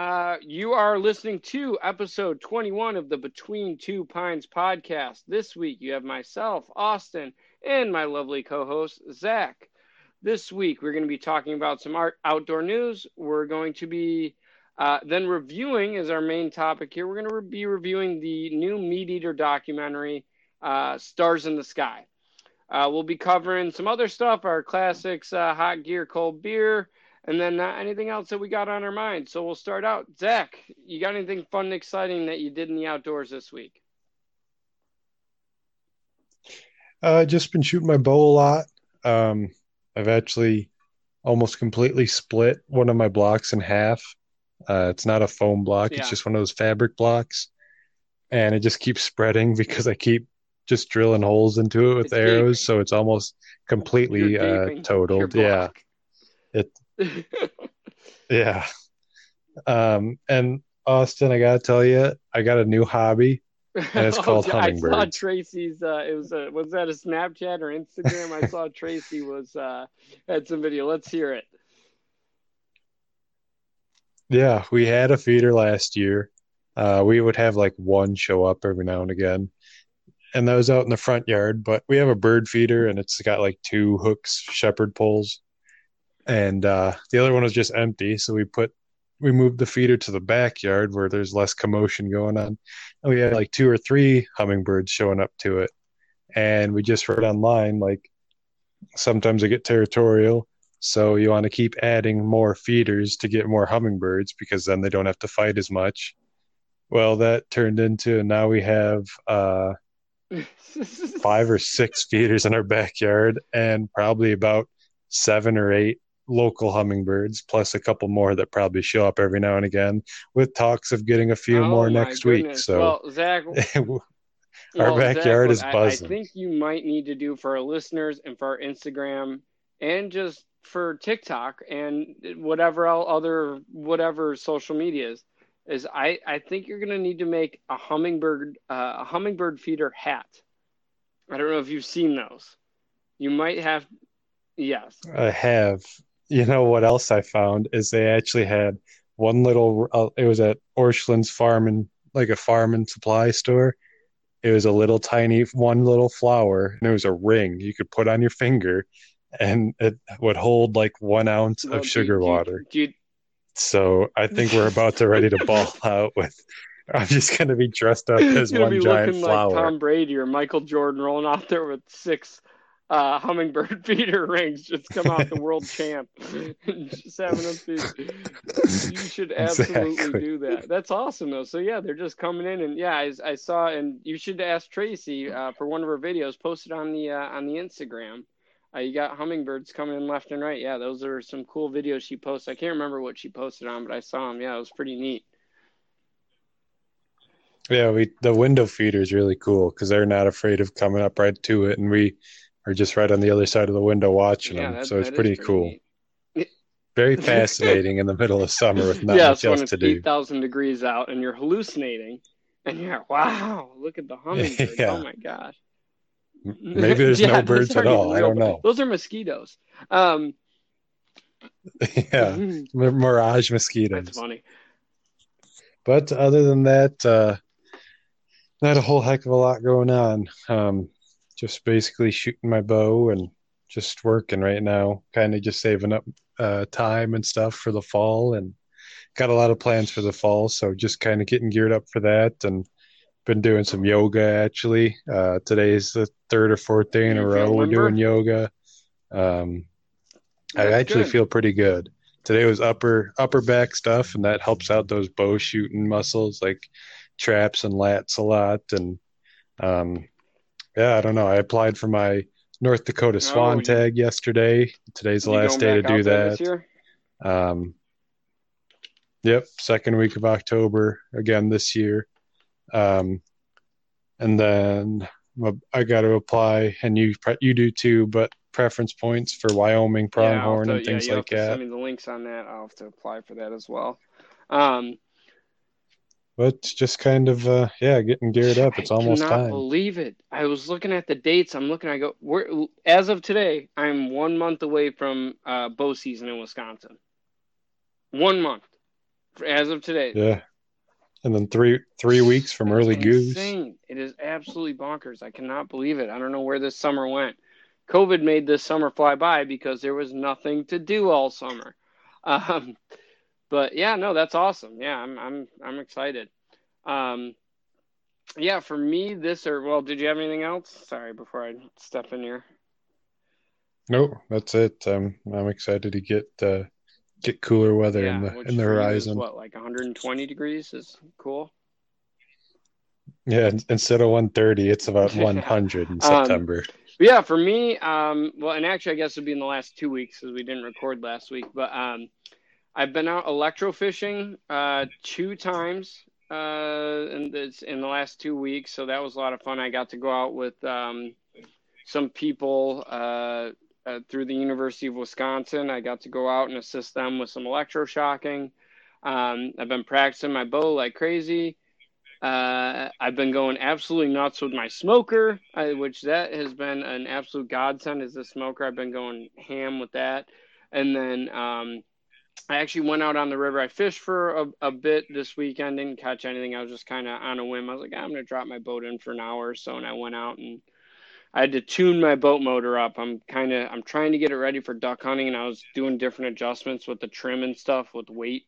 Uh, you are listening to episode 21 of the Between Two Pines podcast. This week, you have myself, Austin, and my lovely co host, Zach. This week, we're going to be talking about some art outdoor news. We're going to be uh, then reviewing, as our main topic here, we're going to re- be reviewing the new MeatEater documentary, uh, Stars in the Sky. Uh, we'll be covering some other stuff, our classics, uh, hot gear, cold beer, and then uh, anything else that we got on our mind. So we'll start out. Zach, you got anything fun and exciting that you did in the outdoors this week? Uh, just been shooting my bow a lot. Um, I've actually almost completely split one of my blocks in half. Uh, it's not a foam block; Yeah. it's just one of those fabric blocks, and it just keeps spreading because I keep just drilling holes into it with It's arrows, so it's almost completely uh, totaled. Yeah. It- yeah. Um, and Austin, I gotta tell you, I got a new hobby. And it's called hummingbird. I saw. Tracy's. Uh, it was a was that a Snapchat or Instagram? I saw Tracy was uh, had some video. Let's hear it. Yeah, we had a feeder last year. Uh, we would have like one show up every now and again. And that was out in the front yard, but we have a bird feeder and it's got like two hooks, shepherd poles. And uh, the other one was just empty. So we put, we moved the feeder to the backyard where there's less commotion going on. And we had like two or three hummingbirds showing up to it. And we just read online, like sometimes they get territorial. So you want to keep adding more feeders to get more hummingbirds because then they don't have to fight as much. Well, that turned into now we have uh, five or six feeders in our backyard and probably about seven or eight local hummingbirds, plus a couple more that probably show up every now and again, with talks of getting a few Oh, more next week. So well, Zach, our well, Zach, backyard what is I- I, think you might need to do for our listeners and for our Instagram and just for TikTok and whatever other whatever social medias is I, I think you're gonna need to make a hummingbird uh, a hummingbird feeder hat. I don't know if you've seen those. You might have yes. I have. You know what else I found is they actually had one little. Uh, it was at Orscheln's farm and like a farm and supply store. It was a little tiny one little flower, and it was a ring you could put on your finger, and it would hold like one ounce Well, of sugar do water. do you- So I think we're about to ready to ball out with. I'm just gonna be dressed up as one giant looking flower. like Tom Brady or Michael Jordan rolling out there with six uh, hummingbird feeder rings. Just come out the world champ. just having them feed. You should absolutely Exactly. do that. That's awesome though. So yeah, they're just coming in and yeah, I, I saw and you should ask Tracy uh, for one of her videos. Posted on the uh, on the Instagram. Uh, you got hummingbirds coming in left and right. Yeah, those are some cool videos she posts. I can't remember what she posted on, but I saw them. Yeah, it was pretty neat. Yeah, we the window feeder is really cool because they're not afraid of coming up right to it, and we are just right on the other side of the window watching Yeah, them. that- so it's is pretty cool. neat. Very fascinating in the middle of summer with not yes, much else to do. thousand degrees out and you're hallucinating, and you're wow, look at the hummingbirds! Yeah. Oh my gosh! Maybe there's Yeah, no birds at all. I don't birds. know. Those are mosquitoes. Um, yeah, mir- mirage that's mosquitoes. funny. But other than that, uh, not a whole heck of a lot going on. Um, just basically shooting my bow and just working right now, kind of just saving up uh, time and stuff for the fall, and got a lot of plans for the fall. So just kind of getting geared up for that, and been doing some yoga actually. Uh, today's the third or fourth day in a row we're doing yoga. Um, I actually good. feel pretty good. Today was upper upper back stuff, and that helps out those bow shooting muscles like traps and lats a lot. And um, yeah, I don't know. I applied for my North Dakota Swan Oh, you- tag yesterday. Today's the last day to do out there this that. Um, yep, second week of October again this year. Um, and then I got to apply, and you you do too, but preference points for Wyoming Yeah, pronghorn to- and things yeah, like that. Send me the links on that. I'll have to apply for that as well. Um, But just kind of uh, yeah, getting geared up. It's I almost cannot time. believe it. I was looking at the dates. I'm looking. I go. We're as of today. I'm one month away from uh, bow season in Wisconsin. One month. as of today. Yeah. And then three three weeks from early goose. Insane. It is absolutely bonkers. I cannot believe it. I don't know where this summer went. COVID made this summer fly by because there was nothing to do all summer. Um, but yeah, no, that's awesome. Yeah, I'm I'm I'm excited. Um, yeah, for me, this or well, did you have anything else? Sorry, before I step in here. No, that's it. Um, I'm excited to get uh, get cooler weather yeah, in the in the horizon. what like 120 degrees is cool. Yeah, instead of 130, it's about 100 in um, September. Um, yeah, for me, um, well, and actually, I guess it'd be in the last two weeks because we didn't record last week. But um, I've been out electrofishing uh, two times uh, in this in the last two weeks, so that was a lot of fun. I got to go out with um, some people uh, uh, through the University of Wisconsin. I got to go out and assist them with some electroshocking. Um, I've been practicing my bow like crazy. Uh, I've been going absolutely nuts with my smoker, I, which that has been an absolute godsend. As a smoker, I've been going ham with that, and then um, I actually went out on the river. I fished for a, a bit this weekend, didn't catch anything. I was just kind of on a whim. I was like, I'm going to drop my boat in for an hour or so, and I went out and I had to tune my boat motor up. I'm kind of I'm trying to get it ready for duck hunting, and I was doing different adjustments with the trim and stuff with weight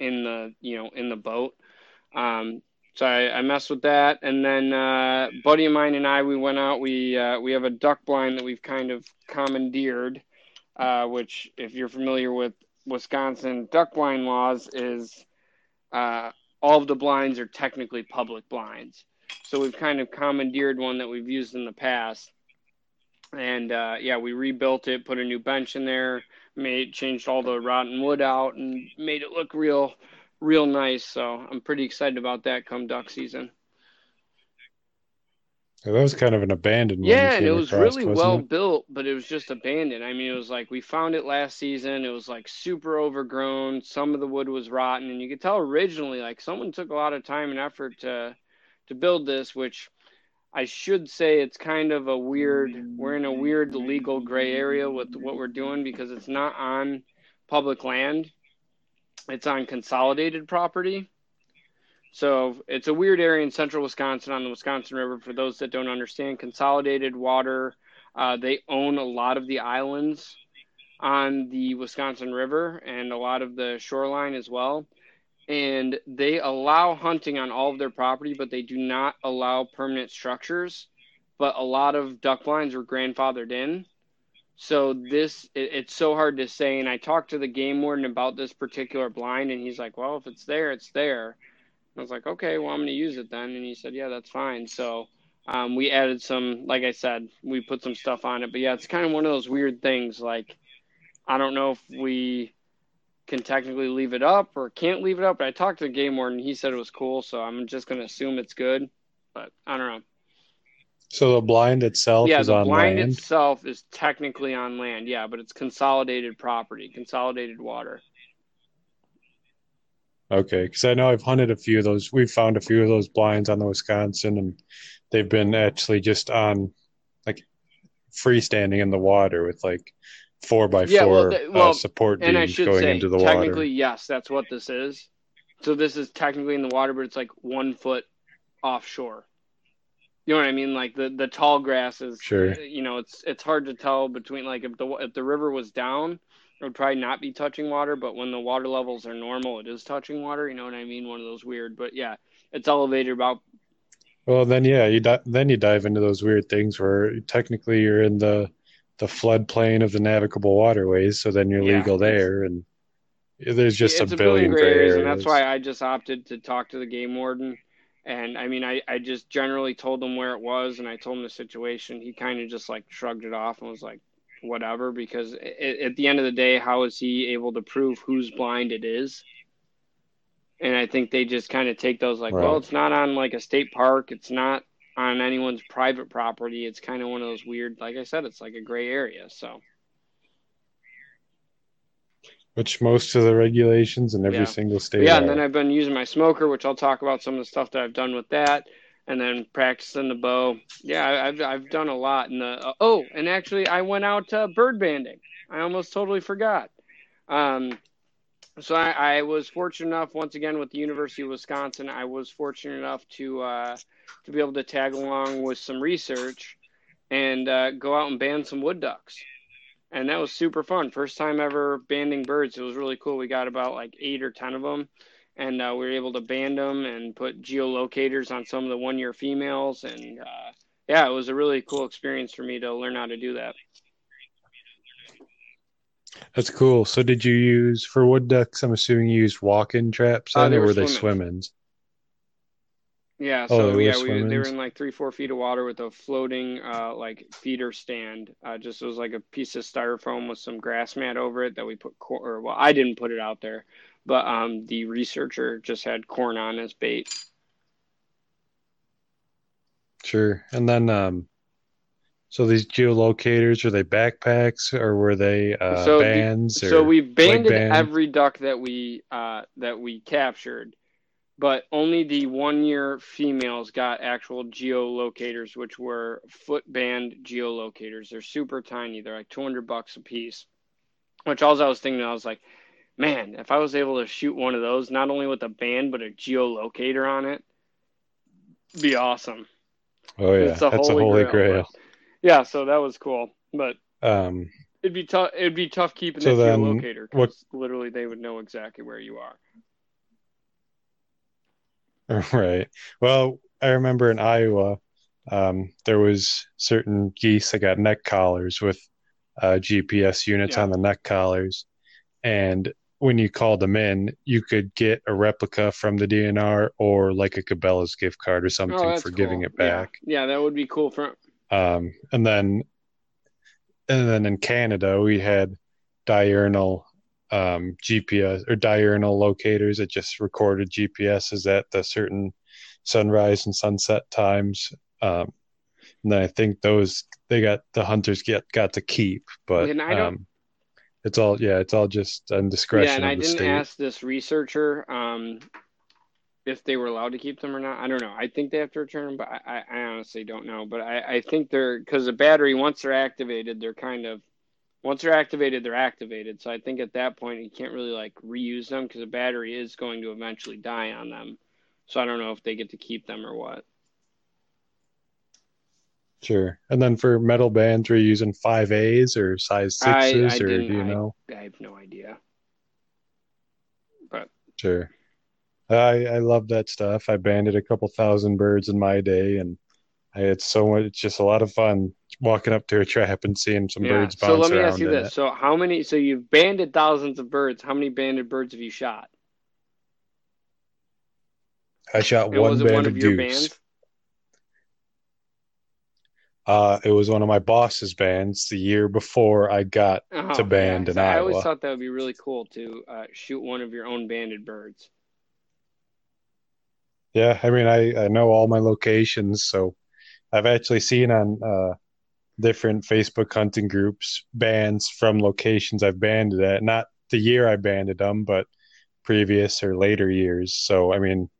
in the you know in the boat. Um, so I, I, messed with that, and then uh, buddy of mine and I we went out. We uh, we have a duck blind that we've kind of commandeered, uh, which if you're familiar with Wisconsin duck blind laws is uh, all of the blinds are technically public blinds. So we've kind of commandeered one that we've used in the past. And uh, yeah, we rebuilt it, put a new bench in there, made changed all the rotten wood out, and made it look real, real nice. So I'm pretty excited about that come duck season. That was kind of an abandoned yeah, and it was across, really well it? built, but it was just abandoned. I mean, it was like we found it last season. It was like super overgrown. Some of the wood was rotten, and you could tell originally like someone took a lot of time and effort to to build this, which I should say it's kind of a weird, we're in a weird legal gray area with what we're doing because it's not on public land, it's on consolidated property. So it's a weird area in central Wisconsin on the Wisconsin River. For those that don't understand, consolidated water, uh, they own a lot of the islands on the Wisconsin River and a lot of the shoreline as well and they allow hunting on all of their property, but they do not allow permanent structures. But a lot of duck blinds were grandfathered in. So this it, it's so hard to say. And I talked to the game warden about this particular blind, and he's like, "Well, if it's there, it's there." I was like, "Okay, well, I'm going to use it then." And he said, "Yeah, that's fine." So um, we added some, like I said, we put some stuff on it. But yeah, it's kind of one of those weird things. Like I don't know if we can technically leave it up or can't leave it up. But I talked to the game warden; he said it was cool, so I'm just going to assume it's good. But I don't know. So the blind itself yeah, the blind land? itself is technically on land, yeah, but it's consolidated property, consolidated water. Okay, because I know I've hunted a few of those. We've found a few of those blinds on the Wisconsin, and they've been actually just on like freestanding in the water with like four by yeah, four well, well, uh, support and I should going say, into the technically, water. yes, that's what this is. So this is technically in the water, but it's like one foot offshore. You know what I mean? Like the the tall grass is, sure. You know, it's it's hard to tell between like if the if the river was down, would probably not be touching water, but when the water levels are normal, it is touching water. You know what I mean? One of those weird, but yeah, it's elevated about. Well, then yeah, you di- then you dive into those weird things where technically you're in the the floodplain of the navigable waterways, so then you're yeah, legal there, and there's just a, a billion gray areas, and that's why I just opted to talk to the game warden. And I mean, I, I just generally told him where it was, and I told him the situation. He kind of just like shrugged it off and was like, whatever, because it, at the end of the day, how is he able to prove who's blind it is? And I think they just kind of take those like, right. well, it's not on like a state park, it's not on anyone's private property. It's kind of one of those weird, like I said, it's like a gray area. So, which most of the regulations in every yeah. single state. Yeah, are. and then I've been using my smoker, which I'll talk about some of the stuff that I've done with that, and then practicing the bow. Yeah, I've I've done a lot. In the uh, oh, and actually, I went out uh, bird banding. I almost totally forgot. Um, so I, I, was fortunate enough once again with the University of Wisconsin. I was fortunate enough to uh, to be able to tag along with some research and uh, go out and band some wood ducks, and that was super fun. First time ever banding birds. It was really cool. We got about like eight or ten of them, and uh, we were able to band them and put geolocators on some of the one year females, and uh, yeah, it was a really cool experience for me to learn how to do that. That's cool. So did you use for wood ducks? I'm assuming you used walk-in traps, Uh, then, or were were they swimming. swimmins? Yeah, Oh, so were yeah, we they were in like three, four feet of water with a floating uh like feeder stand. Uh just it was like a piece of styrofoam with some grass mat over it that we put corn or well, I didn't put it out there, but um the researcher just had corn on as bait. Sure. And then, um, so these geolocators, are they backpacks or were they uh, So the bands so we banded band? every duck that we uh that we captured, but only the one year females got actual geolocators, which were foot band geolocators. They're super tiny. They're like 200 bucks a piece. Which all I was thinking, I was like, man, if I was able to shoot one of those, not only with a band but a geolocator on it, be awesome. Oh yeah, It's a that's a holy holy grail. grail. Yeah, so that was cool. But Um, it'd be tough. It'd be tough keeping So then geolocator because literally they would know exactly where you are. right. Well, I remember in Iowa, um, there was certain geese that got neck collars with uh, GPS units Yeah. on the neck collars, and when you called them in, you could get a replica from the DNR or like a Cabela's gift card or something Oh, for giving it back. Yeah. yeah, that would be cool for. Um, and then, and then in Canada, we had diurnal um, GPS or diurnal locators that just recorded GPSs at the certain sunrise and sunset times. Um, and then I think those they got the hunters get got to keep, but And I don't- um, it's all yeah, it's all just on Yeah, and I didn't state. ask this researcher um, if they were allowed to keep them or not. I don't know. I think they have to return them, but I, I, I honestly don't know. But I, I think they're because the battery once they're activated, they're kind of once they're activated, they're activated. So I think at that point you can't really like reuse them because the battery is going to eventually die on them. So I don't know if they get to keep them or what. Sure. And then for metal bands, were you using five A's or size I- I sixes, or do you I- know? I have no idea. But Sure. I I love that stuff. I banded a couple thousand birds in my day, and I had so much. It's just a lot of fun walking up to a trap and seeing some yeah. birds So let me ask you this: it. so how many? So you've banded thousands of birds. How many banded birds have you shot? I shot And one was it one banded of your goose. bands? Uh, it was one of my boss's bands the year before I got. Oh, to band in 'cause I always thought that would be really cool to uh, shoot one of your own banded birds. Yeah, I mean, I I know all my locations, so I've actually seen on uh different Facebook hunting groups bands from locations I've banded at. Not the year I banded them, but previous or later years. So I mean,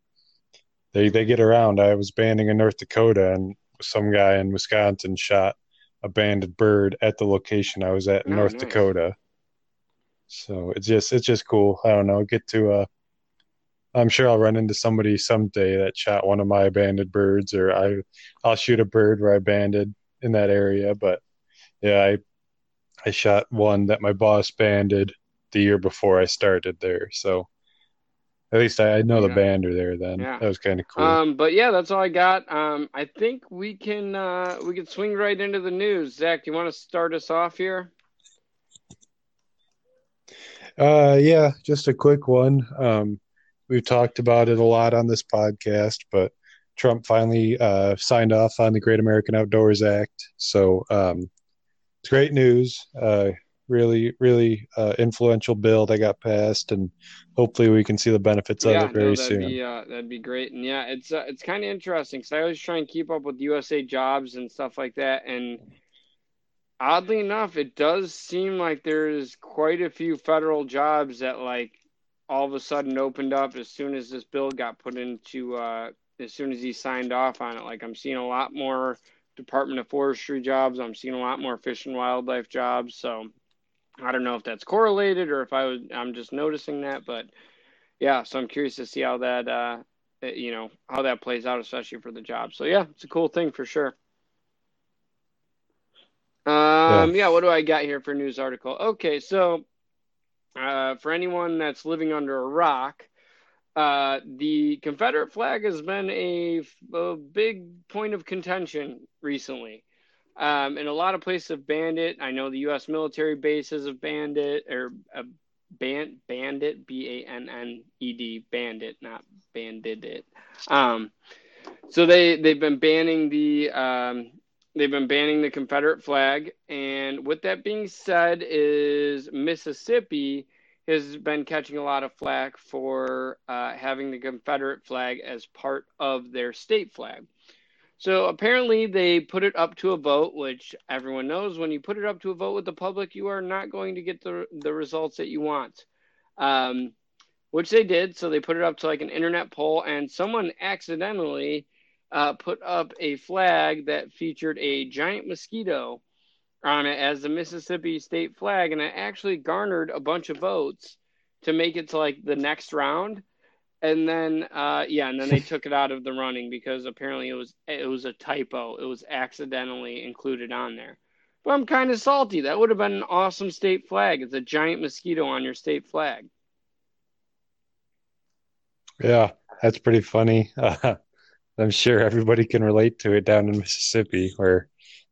they they get around. I was banding in North Dakota, and some guy in Wisconsin shot a banded bird at the location I was at in Oh, North nice. Dakota. So it's just it's just cool. I don't know. Get to uh I'm sure I'll run into somebody someday that shot one of my banded birds, or I, I'll shoot a bird where I banded in that area. But yeah, I, I shot one that my boss banded the year before I started there. So at least I, I know the band are there. Then Yeah. that was kind of cool. Um, but yeah, that's all I got. Um, I think we can uh, we can swing right into the news. Zach, do you want to start us off here? Uh, yeah, just a quick one. Um, we've talked about it a lot on this podcast, but Trump finally uh, signed off on the Great American Outdoors Act. So um, it's great news. Uh, really, really uh, influential bill that got passed, and hopefully we can see the benefits of it very no, that'd soon. be uh, that'd be great. And yeah, it's uh, it's kind of interesting because I always try and keep up with USA Jobs and stuff like that. And oddly enough, it does seem like there's quite a few federal jobs that like all of a sudden opened up as soon as this bill got put into uh, as soon as he signed off on it. Like I'm seeing a lot more Department of Forestry jobs. I'm seeing a lot more Fish and Wildlife jobs. So I don't know if that's correlated or if I was I'm just noticing that, but yeah, so I'm curious to see how that uh, you know how that plays out, especially for the job. So yeah, it's a cool thing for sure. Um, yeah. yeah, what do I got here for news article? Okay, so uh, for anyone that's living under a rock, uh, the Confederate flag has been a, a big point of contention recently. Um, and a lot of places have banned it. I know the U.S. military bases have banned it, or uh, banned banned it, B A N N E D, banned it, not banded it. Um, so they they've been banning the um, they've been banning the Confederate flag. And with that being said, is Mississippi has been catching a lot of flack for uh, having the Confederate flag as part of their state flag. So apparently they put it up to a vote, which everyone knows when you put it up to a vote with the public, you are not going to get the the results that you want. Um, which they did. So they put it up to like an internet poll, and someone accidentally uh, put up a flag that featured a giant mosquito on it as the Mississippi state flag, and it actually garnered a bunch of votes to make it to like the next round. And then, uh, yeah, and then they took it out of the running because apparently it was it was a typo. It was accidentally included on there. But I'm kind of salty. That would have been an awesome state flag. It's a giant mosquito on your state flag. Yeah, that's pretty funny. Uh, I'm sure everybody can relate to it down in Mississippi, where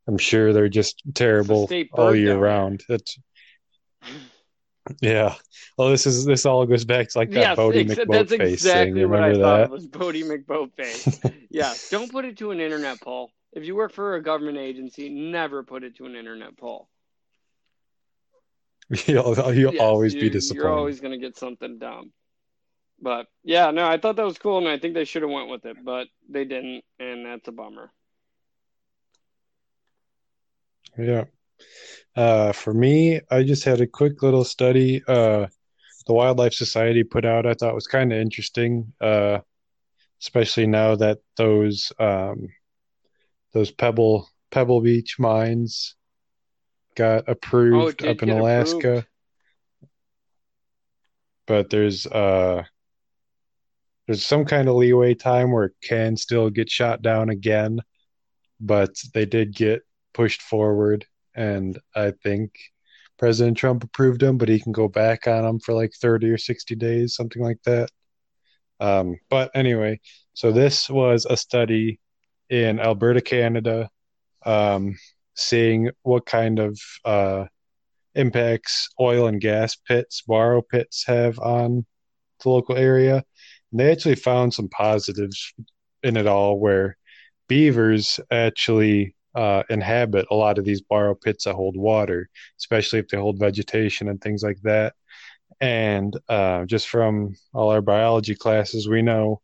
I'm sure they're just terrible all year round. That's yeah. Well, this is this all goes back to like that yes, Boaty ex- McBoatface exactly thing. Remember that? was Boaty McBoatface. yeah. Don't put it to an internet poll. If you work for a government agency, never put it to an internet poll. You'll, you'll yes, always you, be disappointed. You're always going to get something dumb. But yeah, no, I thought that was cool, and I think they should have went with it, but they didn't, and that's a bummer. Yeah. Uh, for me, I just had a quick little study. Uh, the Wildlife Society put out. I thought was kind of interesting, uh, especially now that those um, those Pebble Pebble Beach mines got approved oh, up in Alaska. Approved. But there's uh there's some kind of leeway time where it can still get shot down again, but they did get pushed forward, and I think President Trump approved them, but he can go back on them for like 30 or 60 days, something like that. Um, but anyway, so this was a study in Alberta, Canada, um, seeing what kind of uh, impacts oil and gas pits, borrow pits have on the local area. And they actually found some positives in it all where beavers actually uh, inhabit a lot of these borrow pits that hold water, especially if they hold vegetation and things like that. And uh, just from all our biology classes, we know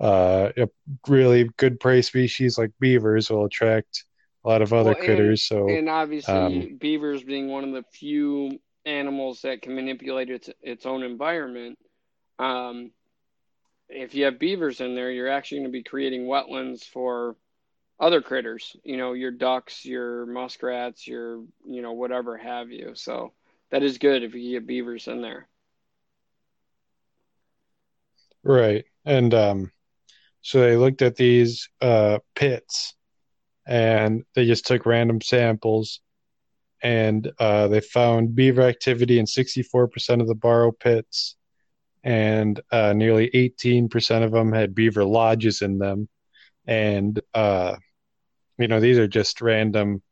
uh, a really good prey species like beavers will attract a lot of other well, critters. And, so, and obviously, um, beavers being one of the few animals that can manipulate its its own environment. Um, if you have beavers in there, you're actually going to be creating wetlands for other critters, you know, your ducks, your muskrats, your, you know, whatever have you. So that is good if you get beavers in there. Right. And um, so they looked at these uh, pits and they just took random samples and uh, they found beaver activity in 64% of the borrow pits and uh, nearly 18% of them had beaver lodges in them. And, uh, you know, these are just random,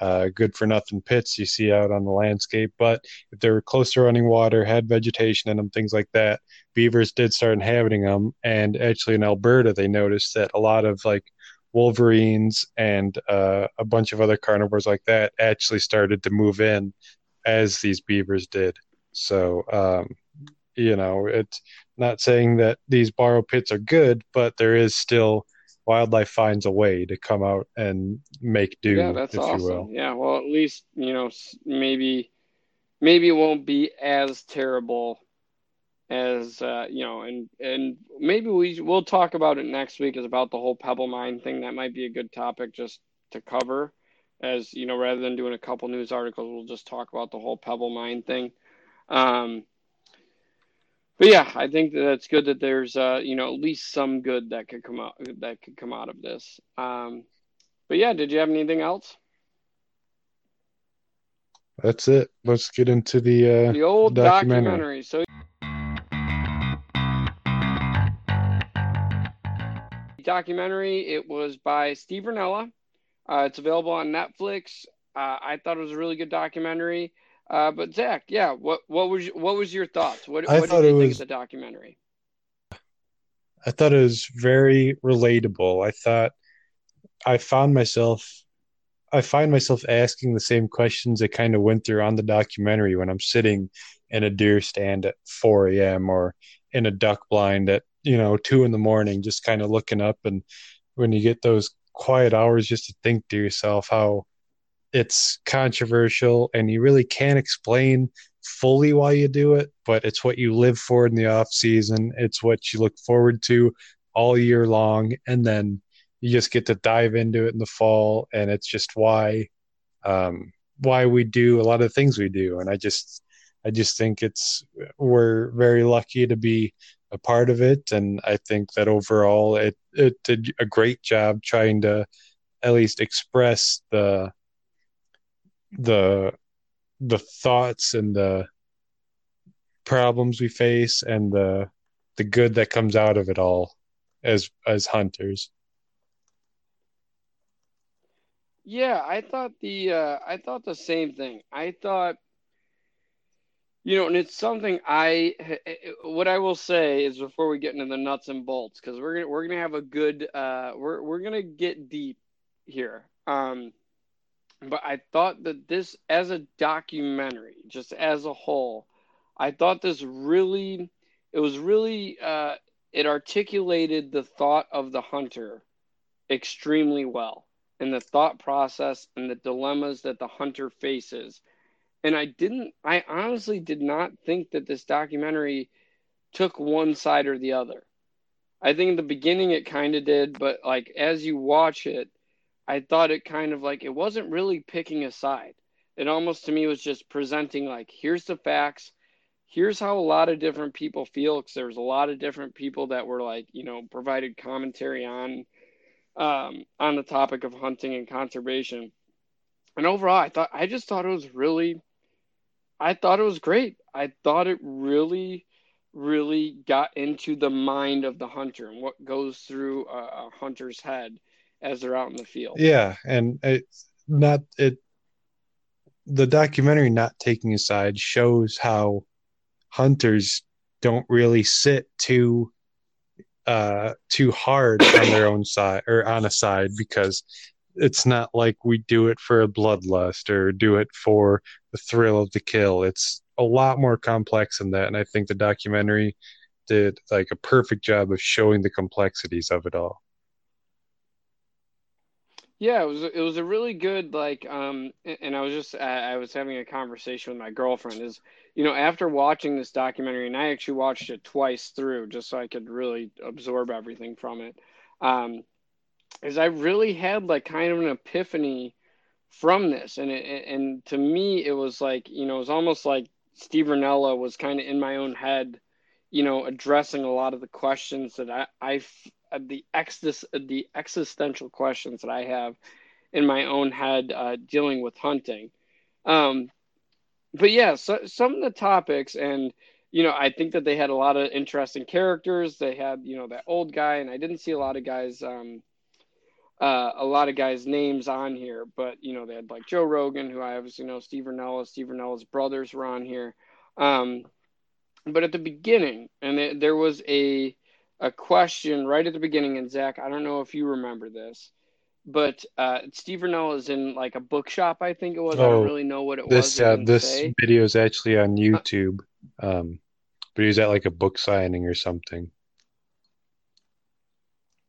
uh, good for nothing pits you see out on the landscape. But if they were close to running water, had vegetation in them, things like that, beavers did start inhabiting them. And actually, in Alberta, they noticed that a lot of like wolverines and uh, a bunch of other carnivores like that actually started to move in as these beavers did. So, um, you know, it's not saying that these borrow pits are good, but there is still wildlife finds a way to come out and make do. Yeah, that's awesome. Yeah, well, at least you know maybe maybe it won't be as terrible as uh, you know, and and maybe we we'll talk about it next week. Is about the whole Pebble Mine thing. That might be a good topic just to cover as you know, rather than doing a couple news articles, we'll just talk about the whole Pebble Mine thing. Um, but yeah, I think that it's good that there's uh, you know at least some good that could come out that could come out of this. Um, but yeah, did you have anything else? That's it. Let's get into the uh, the old documentary. documentary. So documentary. It was by Steve Rinella. Uh, it's available on Netflix. Uh, I thought it was a really good documentary. Uh, but Zach, yeah, what what was what was your thoughts? What, I what did you think was- of the documentary? I thought it was very relatable. I thought I found myself I find myself asking the same questions I kind of went through on the documentary when I'm sitting in a deer stand at 4 a.m. or in a duck blind at, you know, two in the morning, just kind of looking up. And when you get those quiet hours just to think to yourself how it's controversial and you really can't explain fully why you do it, but it's what you live for in the off season. It's what you look forward to all year long. And then you just get to dive into it in the fall. And it's just why, um, why we do a lot of things we do. And I just, I just think it's, we're very lucky to be a part of it. And I think that overall it, it did a great job trying to at least express the, the the thoughts and the problems we face and the the good that comes out of it all as as hunters. Yeah, I thought the uh, I thought the same thing. I thought, you know, and it's something I what I will say is before we get into the nuts and bolts because we're gonna we're gonna have a good uh, we're we're gonna get deep here. Um, but I thought that this as a documentary, just as a whole, I thought this really it was really uh, it articulated the thought of the hunter extremely well and the thought process and the dilemmas that the hunter faces. And I didn't, I honestly did not think that this documentary took one side or the other. I think in the beginning it kind of did, but like as you watch it, I thought it kind of like it wasn't really picking a side. It almost to me was just presenting like, here's the facts. Here's how a lot of different people feel because there was a lot of different people that were like, you know, provided commentary on um, on the topic of hunting and conservation. And overall, I thought I just thought it was really, I thought it was great. I thought it really, really got into the mind of the hunter and what goes through a, a hunter's head as they're out in the field. Yeah, and it's not it. The documentary not taking a side shows how hunters don't really sit too uh too hard on their own side or on a side because it's not like we do it for a bloodlust or do it for the thrill of the kill it's a lot more complex than that and i think the documentary did like a perfect job of showing the complexities of it all Yeah, it was it was a really good like um and I was just I was having a conversation with my girlfriend is you know after watching this documentary and I actually watched it twice through just so I could really absorb everything from it um is I really had like kind of an epiphany from this and it and to me it was like you know it was almost like Steve Rinella was kind of in my own head you know addressing a lot of the questions that I I the ex the existential questions that I have in my own head uh, dealing with hunting. Um, but yeah, so, some of the topics, and you know, I think that they had a lot of interesting characters. They had you know that old guy, and I didn't see a lot of guys. Um, uh, a lot of guys' names on here, but you know they had like Joe Rogan, who I obviously know, Steve Rinella, Steve Rinella's brothers were on here. Um, but at the beginning, and it, there was a a question right at the beginning, and Zach, I don't know if you remember this, but uh, Steve Rinella is in like a bookshop, I think it was. I Oh, don't really know what it this was. Uh, this say. video is actually on youtube um but he was at like a book signing or something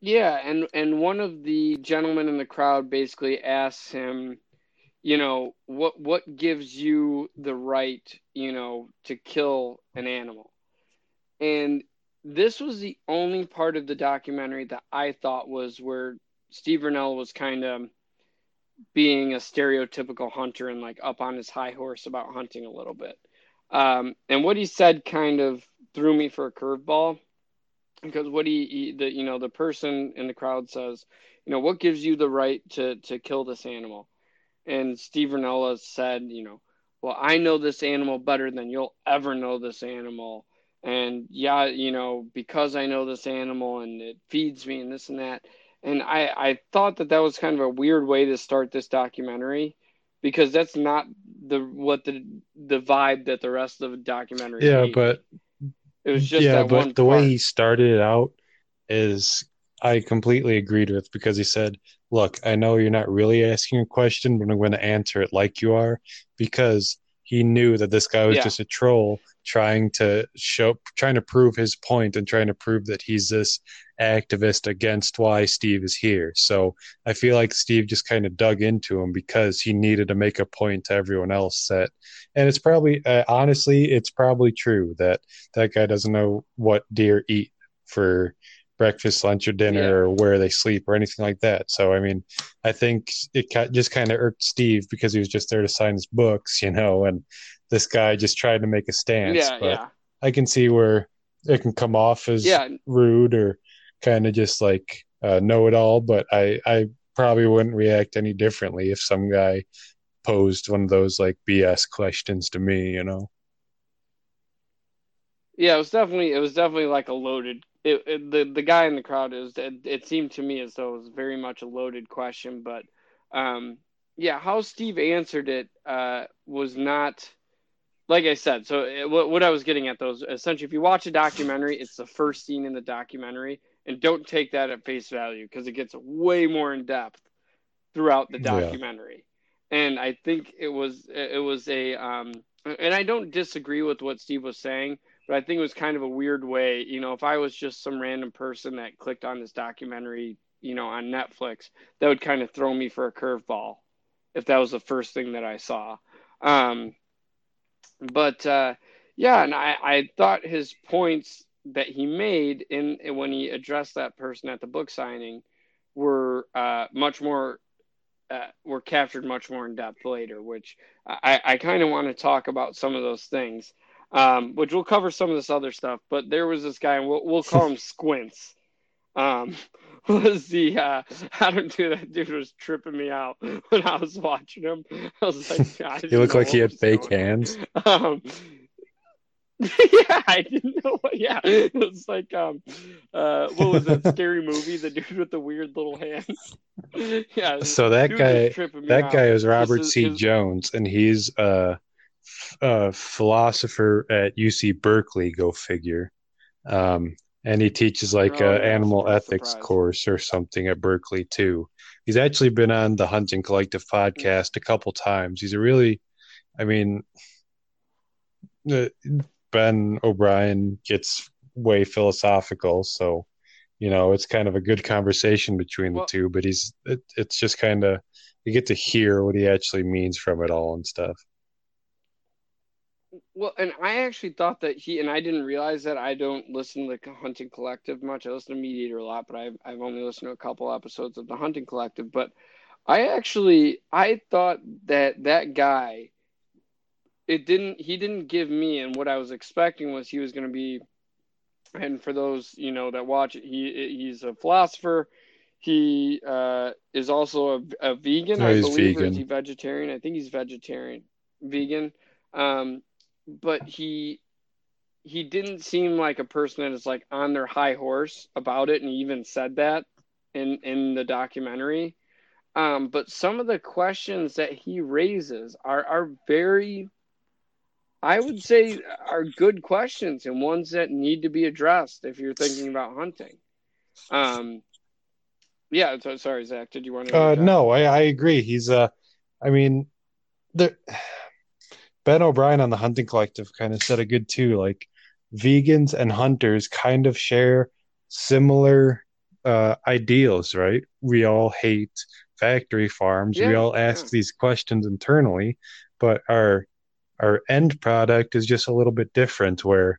Yeah, and and one of the gentlemen in the crowd basically asks him, you know, what what gives you the right, you know, to kill an animal? And this was the only part of the documentary that I thought was where Steve Rinella was kind of being a stereotypical hunter and like up on his high horse about hunting a little bit. Um, and what he said kind of threw me for a curveball because what he, he, the you know the person in the crowd says, you know, what gives you the right to to kill this animal? And Steve Rinella said, you know, well, I know this animal better than you'll ever know this animal. And yeah, you know, because I know this animal and it feeds me and this and that and I I thought that that was kind of a weird way to start this documentary because that's not the what the the vibe that the rest of the documentary. Yeah, but it was just yeah, but the part. way he started it out is I completely agreed with because he said, "Look, I know you're not really asking a question, but I'm going to answer it like you are because." He knew that this guy was yeah. just a troll trying to show trying to prove his point and trying to prove that he's this activist against why Steve is here. So I feel like Steve just kind of dug into him because he needed to make a point to everyone else that and it's probably uh, honestly it's probably true that that guy doesn't know what deer eat for breakfast, lunch, or dinner, yeah. or where they sleep, or anything like that. So, I mean, I think it just kind of irked Steve because he was just there to sign his books, you know, and this guy just tried to make a stance. Yeah, but yeah. I can see where it can come off as yeah. rude or kind of just like uh, know it all. But I, I probably wouldn't react any differently if some guy posed one of those like BS questions to me, you know. Yeah, it was definitely it was definitely like a loaded. It, it, the the guy in the crowd is it, it seemed to me as though it was very much a loaded question, but um, yeah, how Steve answered it uh, was not like I said, so it, what, what I was getting at those essentially, if you watch a documentary, it's the first scene in the documentary, and don't take that at face value because it gets way more in depth throughout the documentary. Yeah. And I think it was it was a um, and I don't disagree with what Steve was saying, but I think it was kind of a weird way. You know, if I was just some random person that clicked on this documentary, you know, on Netflix, that would kind of throw me for a curveball if that was the first thing that I saw. Um, but uh, yeah, and I, I thought his points that he made in, when he addressed that person at the book signing were uh, much more uh, were captured much more in depth later, which I, I kind of want to talk about some of those things, um, which we'll cover some of this other stuff. But there was this guy, and we'll, we'll call him Squints. Um, was the uh, I don't do that dude was tripping me out when I was watching him. I was like, God, he looked like he had fake hands. Um, yeah, I didn't know. What, yeah, it was like um, uh, what was that scary movie? The dude with the weird little hands. yeah. So that guy, that out. guy is Robert C. Jones, and he's a, a philosopher at UC Berkeley. Go figure. Um, and he teaches like oh, a animal ethics surprise. course or something at Berkeley too. He's actually been on the Hunting Collective hmm. podcast a couple times. He's a really, I mean, Ben O'Brien gets way philosophical, so you know it's kind of a good conversation between well, the two. But he's it, it's just kind of you get to hear what he actually means from it all and stuff. Well, and I actually thought that he and I didn't realize that I don't listen to the Hunting Collective much. I listen to MeatEater a lot, but I've I've only listened to a couple episodes of the Hunting Collective. But I actually I thought that that guy, it didn't he didn't give me, and what I was expecting was he was going to be, and for those you know that watch it, he he's a philosopher. He uh, is also a, a vegan, no, I believe, vegan. or is he vegetarian? I think he's vegetarian, vegan. Um, but he he didn't seem like a person that is like on their high horse about it and he even said that in in the documentary. Um, but some of the questions that he raises are are very i would say are good questions and ones that need to be addressed if you're thinking about hunting. Um yeah so, sorry zach did you want to uh, no I, I agree. He's uh i mean there Ben O'Brien on the Hunting Collective kind of said a good too. Like vegans and hunters kind of share similar uh, ideals, right? We all hate factory farms. Yeah, we all ask yeah. these questions internally, but our our end product is just a little bit different. Where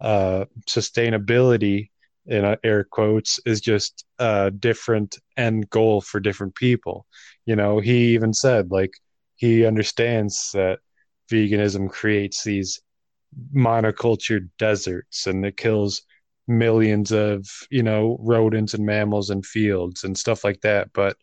uh, sustainability in air quotes is just a different end goal for different people. You know, he even said like he understands that veganism creates these monocultured deserts and it kills millions of you know rodents and mammals and fields and stuff like that. But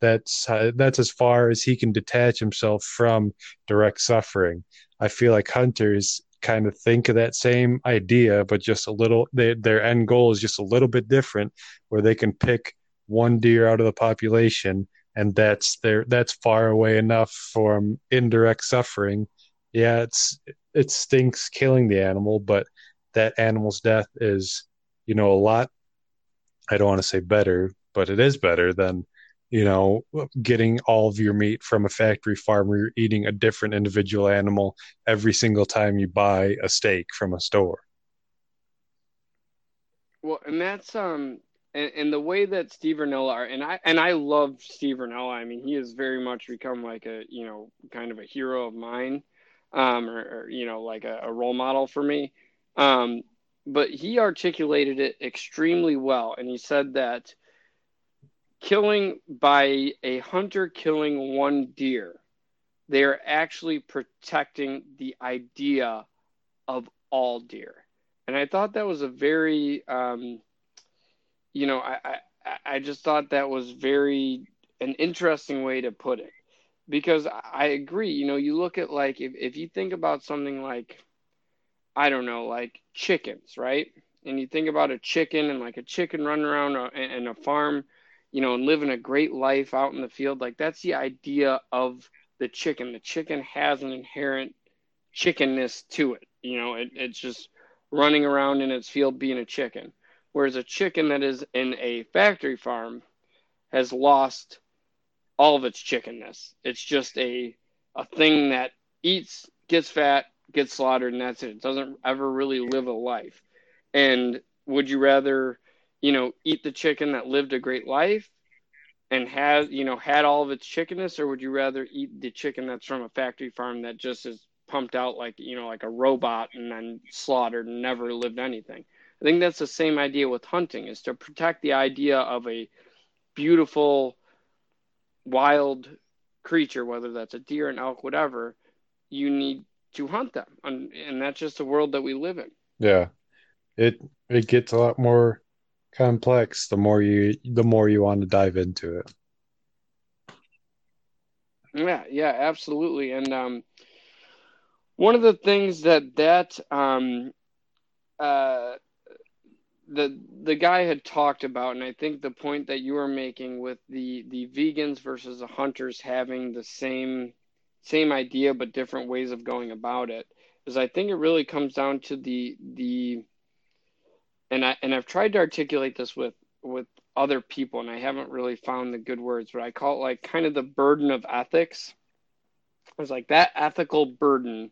that's uh, that's as far as he can detach himself from direct suffering. I feel like hunters kind of think of that same idea but just a little they, their end goal is just a little bit different where they can pick one deer out of the population and that's their that's far away enough from indirect suffering yeah it's it stinks killing the animal but that animal's death is you know a lot i don't want to say better but it is better than you know getting all of your meat from a factory farm where you're eating a different individual animal every single time you buy a steak from a store well and that's um and, and the way that Steve Rinella and I and I love Steve Rinella. I mean, he has very much become like a you know kind of a hero of mine, um, or, or you know like a, a, role model for me. Um, but he articulated it extremely well, and he said that killing by a hunter killing one deer, they are actually protecting the idea of all deer. And I thought that was a very um, you know, I, I, I just thought that was very an interesting way to put it because I agree. You know, you look at like if, if you think about something like I don't know, like chickens, right? And you think about a chicken and like a chicken running around a, in a farm, you know, and living a great life out in the field. Like that's the idea of the chicken. The chicken has an inherent chickenness to it. You know, it, it's just running around in its field being a chicken. Whereas a chicken that is in a factory farm has lost all of its chickenness. It's just a a thing that eats, gets fat, gets slaughtered, and that's it. It doesn't ever really live a life. And would you rather, you know, eat the chicken that lived a great life and has, you know, had all of its chickenness, or would you rather eat the chicken that's from a factory farm that just is pumped out like, you know, like a robot and then slaughtered and never lived anything? I think that's the same idea with hunting is to protect the idea of a beautiful wild creature, whether that's a deer, an elk, whatever, you need to hunt them. And, and that's just the world that we live in. Yeah. It it gets a lot more complex the more you the more you want to dive into it. Yeah, yeah, absolutely. And um one of the things that that um uh the the guy had talked about, and I think the point that you were making with the the vegans versus the hunters having the same same idea but different ways of going about it is I think it really comes down to the the and I and I've tried to articulate this with with other people and I haven't really found the good words, but I call it like kind of the burden of ethics. It's like that ethical burden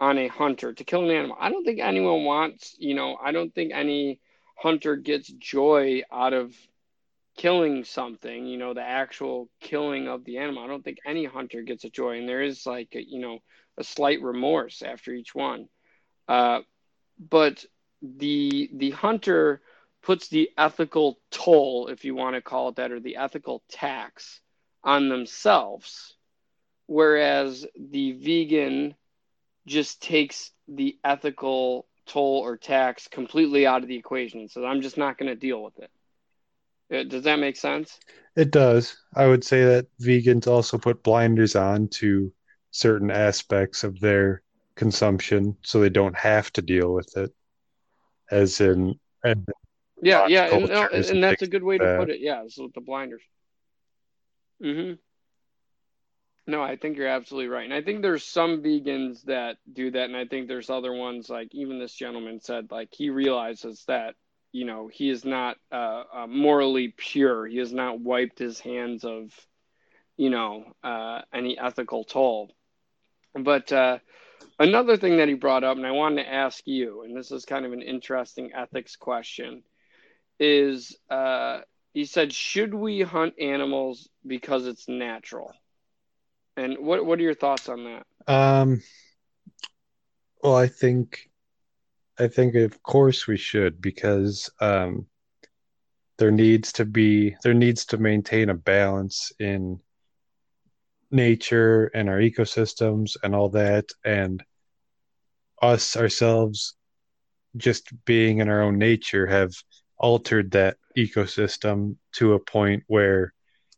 on a hunter to kill an animal. I don't think anyone wants, you know, I don't think any hunter gets joy out of killing something, you know, the actual killing of the animal. I don't think any hunter gets a joy, and there is like a, you know a slight remorse after each one. Uh, but the the hunter puts the ethical toll, if you want to call it that, or the ethical tax on themselves, whereas the vegan just takes the ethical toll or tax completely out of the equation. So I'm just not going to deal with it. Uh, does that make sense? It does. I would say that vegans also put blinders on to certain aspects of their consumption so they don't have to deal with it. As in, and yeah, yeah, and, and that's a good way to put it. Yeah, so with the blinders. Mm-hmm. No, I think you're absolutely right. And I think there's some vegans that do that. And I think there's other ones, like even this gentleman said, like he realizes that, you know, he is not uh, uh, morally pure. He has not wiped his hands of, you know, uh, any ethical toll. But uh, another thing that he brought up, and I wanted to ask you, and this is kind of an interesting ethics question, is uh, he said, should we hunt animals because it's natural? And what what are your thoughts on that? Um, well, I think I think of course we should because um, there needs to be there needs to maintain a balance in nature and our ecosystems and all that and us ourselves just being in our own nature have altered that ecosystem to a point where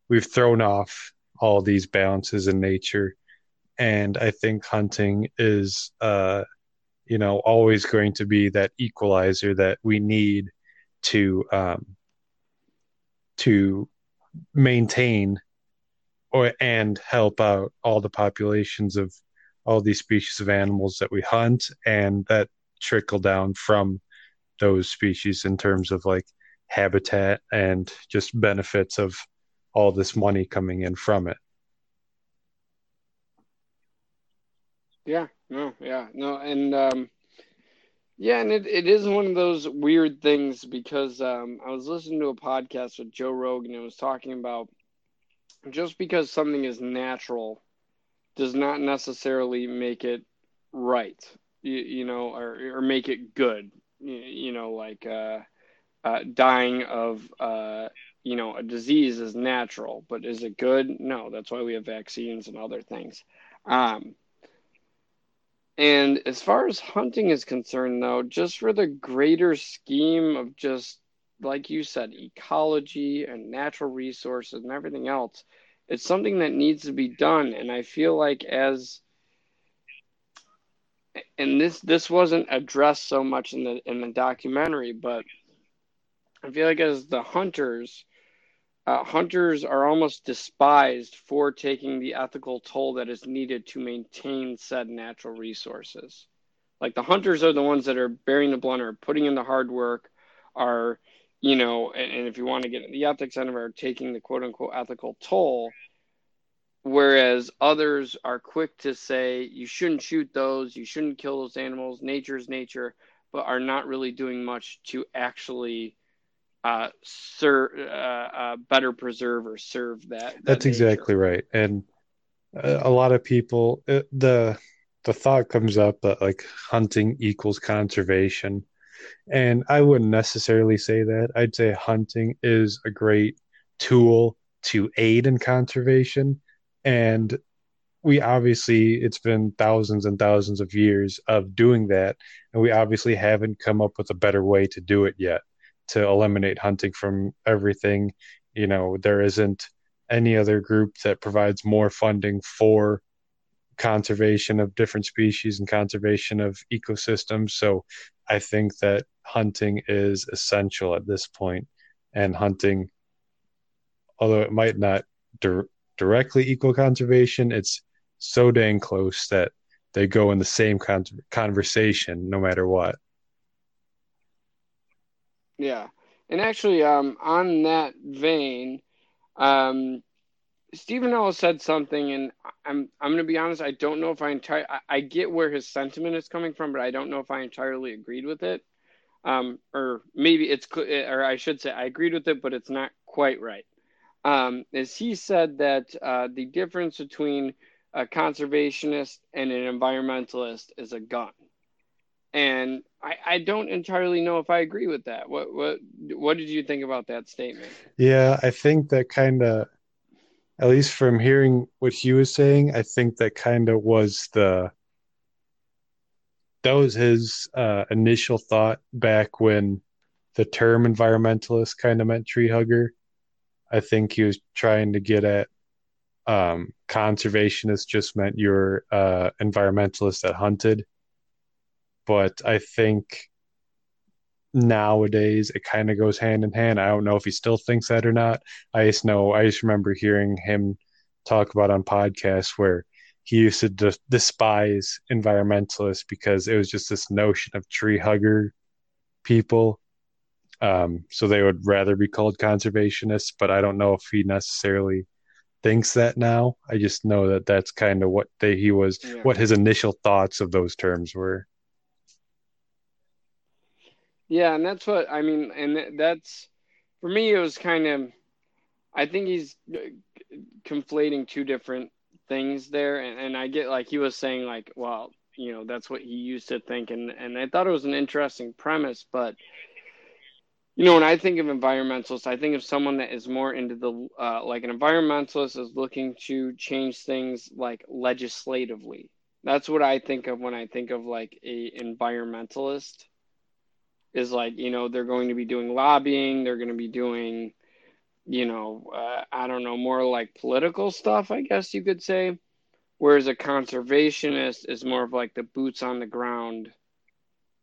we've thrown off all these balances in nature. And i think hunting is uh you know always going to be that equalizer that we need to um to maintain or and help out all the populations of all these species of animals that we hunt and that trickle down from those species in terms of like habitat and just benefits of all this money coming in from it. Yeah, no, yeah, no, and um, yeah, and it, it is one of those weird things because um, I was listening to a podcast with Joe Rogan and was talking about just because something is natural does not necessarily make it right, you, you know, or, or make it good, you, you know, like uh, uh, dying of, uh, you know, a disease is natural, but is it good? No, that's why we have vaccines and other things. Um, and as far as hunting is concerned, though, just for the greater scheme of just, like you said, ecology and natural resources and everything else, it's something that needs to be done. And I feel like as and this this wasn't addressed so much in the in the documentary, but I feel like as the hunters uh, hunters are almost despised for taking the ethical toll that is needed to maintain said natural resources. Like the hunters are the ones that are bearing the blunt, putting in the hard work, are, you know, and, and if you want to get the ethics end of it, are taking the quote unquote ethical toll. Whereas others are quick to say, you shouldn't shoot those, you shouldn't kill those animals, nature's nature, but are not really doing much to actually uh, ser- uh, uh, better preserve or serve that. that That's nature. exactly right. And a lot of people, uh, the the thought comes up that like hunting equals conservation, and I wouldn't necessarily say that. I'd say hunting is a great tool to aid in conservation, and we obviously it's been thousands and thousands of years of doing that and we obviously haven't come up with a better way to do it yet to eliminate hunting from everything. You know, there isn't any other group that provides more funding for conservation of different species and conservation of ecosystems. So I think that hunting is essential at this point, and hunting, although it might not dir- directly equal conservation, it's so dang close that they go in the same con- conversation no matter what. Yeah, and actually, um, on that vein, um, Stephen Ellis said something, and I'm I'm going to be honest. I don't know if I entire I, I, get where his sentiment is coming from, but I don't know if I entirely agreed with it. Um, or maybe it's or I should say I agreed with it, but it's not quite right. Um, is he said that uh, the difference between a conservationist and an environmentalist is a gun and I, I don't entirely know if I agree with that. What what what did you think about that statement? Yeah, I think that kind of, at least from hearing what he was saying, I think that kind of was the that was his uh, initial thought back when the term environmentalist kind of meant tree hugger. I think he was trying to get at um, conservationist just meant you're uh, environmentalist that hunted but I think nowadays it kind of goes hand in hand. I don't know if he still thinks that or not. I just know I just remember hearing him talk about on podcasts where he used to de- despise environmentalists because it was just this notion of tree hugger people. Um, so they would rather be called conservationists, but I don't know if he necessarily thinks that now. I just know that that's kind of what they, he was, yeah. what his initial thoughts of those terms were. Yeah, and that's what I mean, and that's for me. It was kind of, I think he's uh, conflating two different things there, and, and I get like he was saying like, well, you know, that's what he used to think, and and I thought it was an interesting premise, but you know, when I think of environmentalists, I think of someone that is more into the uh, like an environmentalist is looking to change things like legislatively. That's what I think of when I think of like a environmentalist. Is like you know they're going to be doing lobbying, they're going to be doing, you know, uh, I don't know, more like political stuff, I guess you could say. Whereas a conservationist is more of like the boots on the ground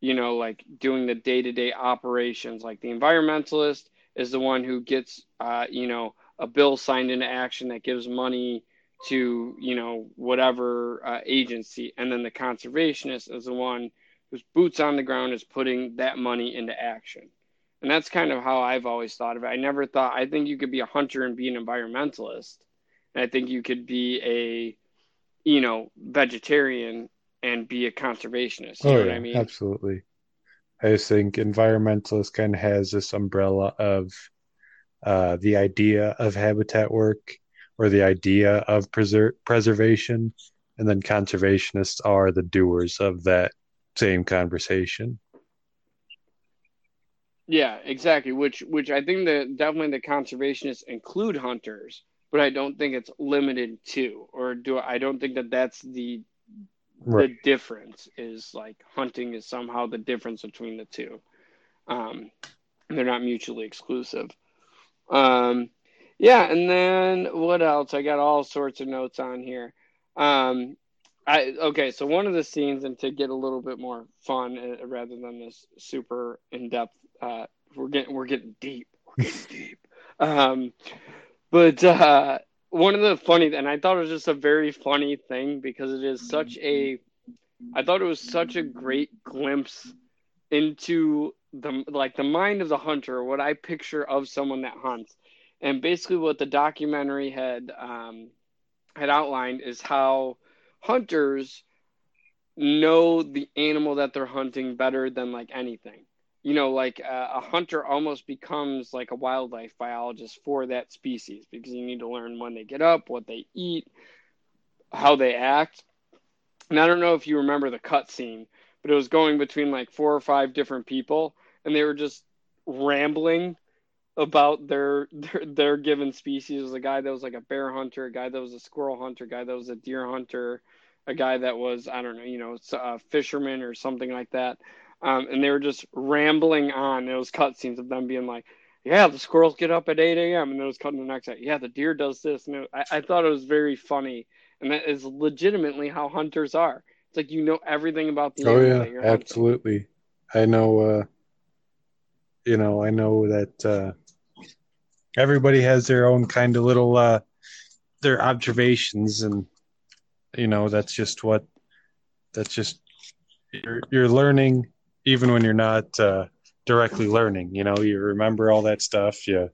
you know, like doing the day to day operations. Like the environmentalist is the one who gets, uh, you know, a bill signed into action that gives money to, you know, whatever uh, agency. And then the conservationist is the one whose boots on the ground is putting that money into action. And that's kind of how I've always thought of it. I never thought, I think you could be a hunter and be an environmentalist. And I think you could be a, you know, vegetarian and be a conservationist. You oh, know yeah, I mean? Absolutely. I just think environmentalist kind of has this umbrella of uh, the idea of habitat work or the idea of preser- preservation, and then conservationists are the doers of that same conversation. Yeah, exactly. Which which I think that definitely the conservationists include hunters, but I don't think it's limited to, or do I don't think that that's the right. the difference is like hunting is somehow the difference between the two. Um, they're not mutually exclusive. Um, yeah, and then what else? I got all sorts of notes on here. Um, I okay, so one of the scenes, and to get a little bit more fun uh, rather than this super in depth, uh, we're getting we're getting deep, we're getting deep. Um, but uh, one of the funny and I thought it was just a very funny thing because it is such a I thought it was such a great glimpse into the like the mind of the hunter, what I picture of someone that hunts. And basically what the documentary had um, had outlined is how hunters know the animal that they're hunting better than like anything you know, like uh, a hunter almost becomes like a wildlife biologist for that species because you need to learn when they get up, what they eat, how they act. And I don't know if you remember the cut scene, but it was going between like four or five different people, and they were just rambling about their their, their given species. a guy that was like a bear hunter, a guy that was a squirrel hunter, a guy that was a deer hunter, a guy that was I don't know, you know, a fisherman or something like that um, and they were just rambling on. It was cutscenes of them being like, "Yeah, the squirrels get up at 8 a.m." and it was cutting the next. Day. Yeah, the deer does this, and it, I, I thought it was very funny, and that is legitimately how hunters are. It's like you know everything about the. Oh yeah, absolutely. I know. Uh, you know, I know that uh, everybody has their own kind of little uh, their observations, and you know that's just what that's just you're you're learning even when you're not uh, directly learning. You know, you remember all that stuff. You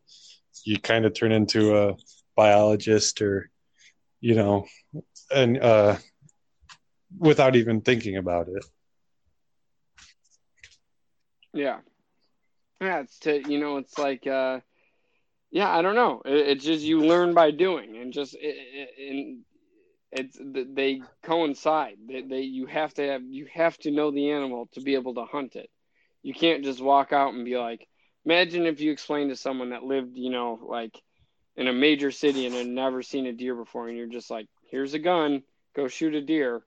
you kind of turn into a biologist, or you know, and uh, without even thinking about it. Yeah, yeah. It's to you know, it's like. Uh, yeah, I don't know. It, it's just you learn by doing, and just it, it, it's they coincide. They, they you have to have you have to know the animal to be able to hunt it. You can't just walk out and be like, imagine if you explained to someone that lived, you know, like in a major city and had never seen a deer before, and you're just like, here's a gun, go shoot a deer.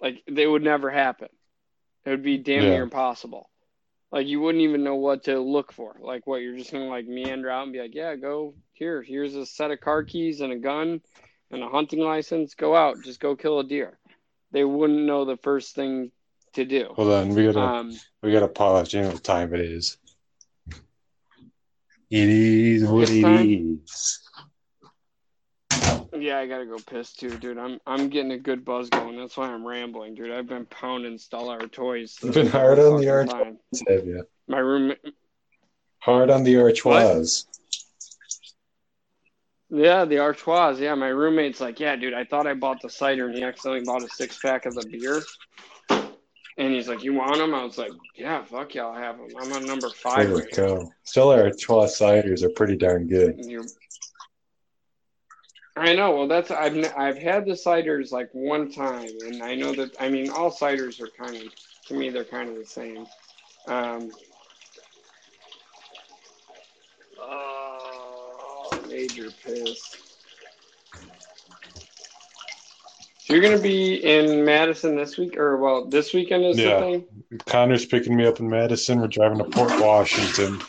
Like they would never happen. It would be damn yeah. near impossible. Like you wouldn't even know what to look for. Like what you're just gonna like meander out and be like, yeah, go here. Here's a set of car keys and a gun and a hunting license, go out, just go kill a deer. They wouldn't know the first thing to do. Hold on, we gotta um, we gotta pause. You know what time it is. It is what it time? is. Yeah, I gotta go piss too, dude. I'm I'm getting a good buzz going. That's why I'm rambling, dude. I've been pounding Stella Artois. You've been hard on the arch. Have you? My room. Hard on the archois. Yeah, the Artois. Yeah, my roommate's like, yeah, dude, I thought I bought the cider, and he accidentally bought a six pack of the beer. And he's like, you want them? I was like, yeah, fuck yeah, I'll have them. I'm on number five. There we go. Stella Artois ciders are pretty darn good. I know. Well, that's I've I've had the ciders like one time, and I know that I mean all ciders are kind of to me they're kind of the same. Um, Oh, major piss. So you're gonna be in Madison this week, or well, this weekend is Yeah. the thing. Connor's picking me up in Madison. We're driving to Port Washington.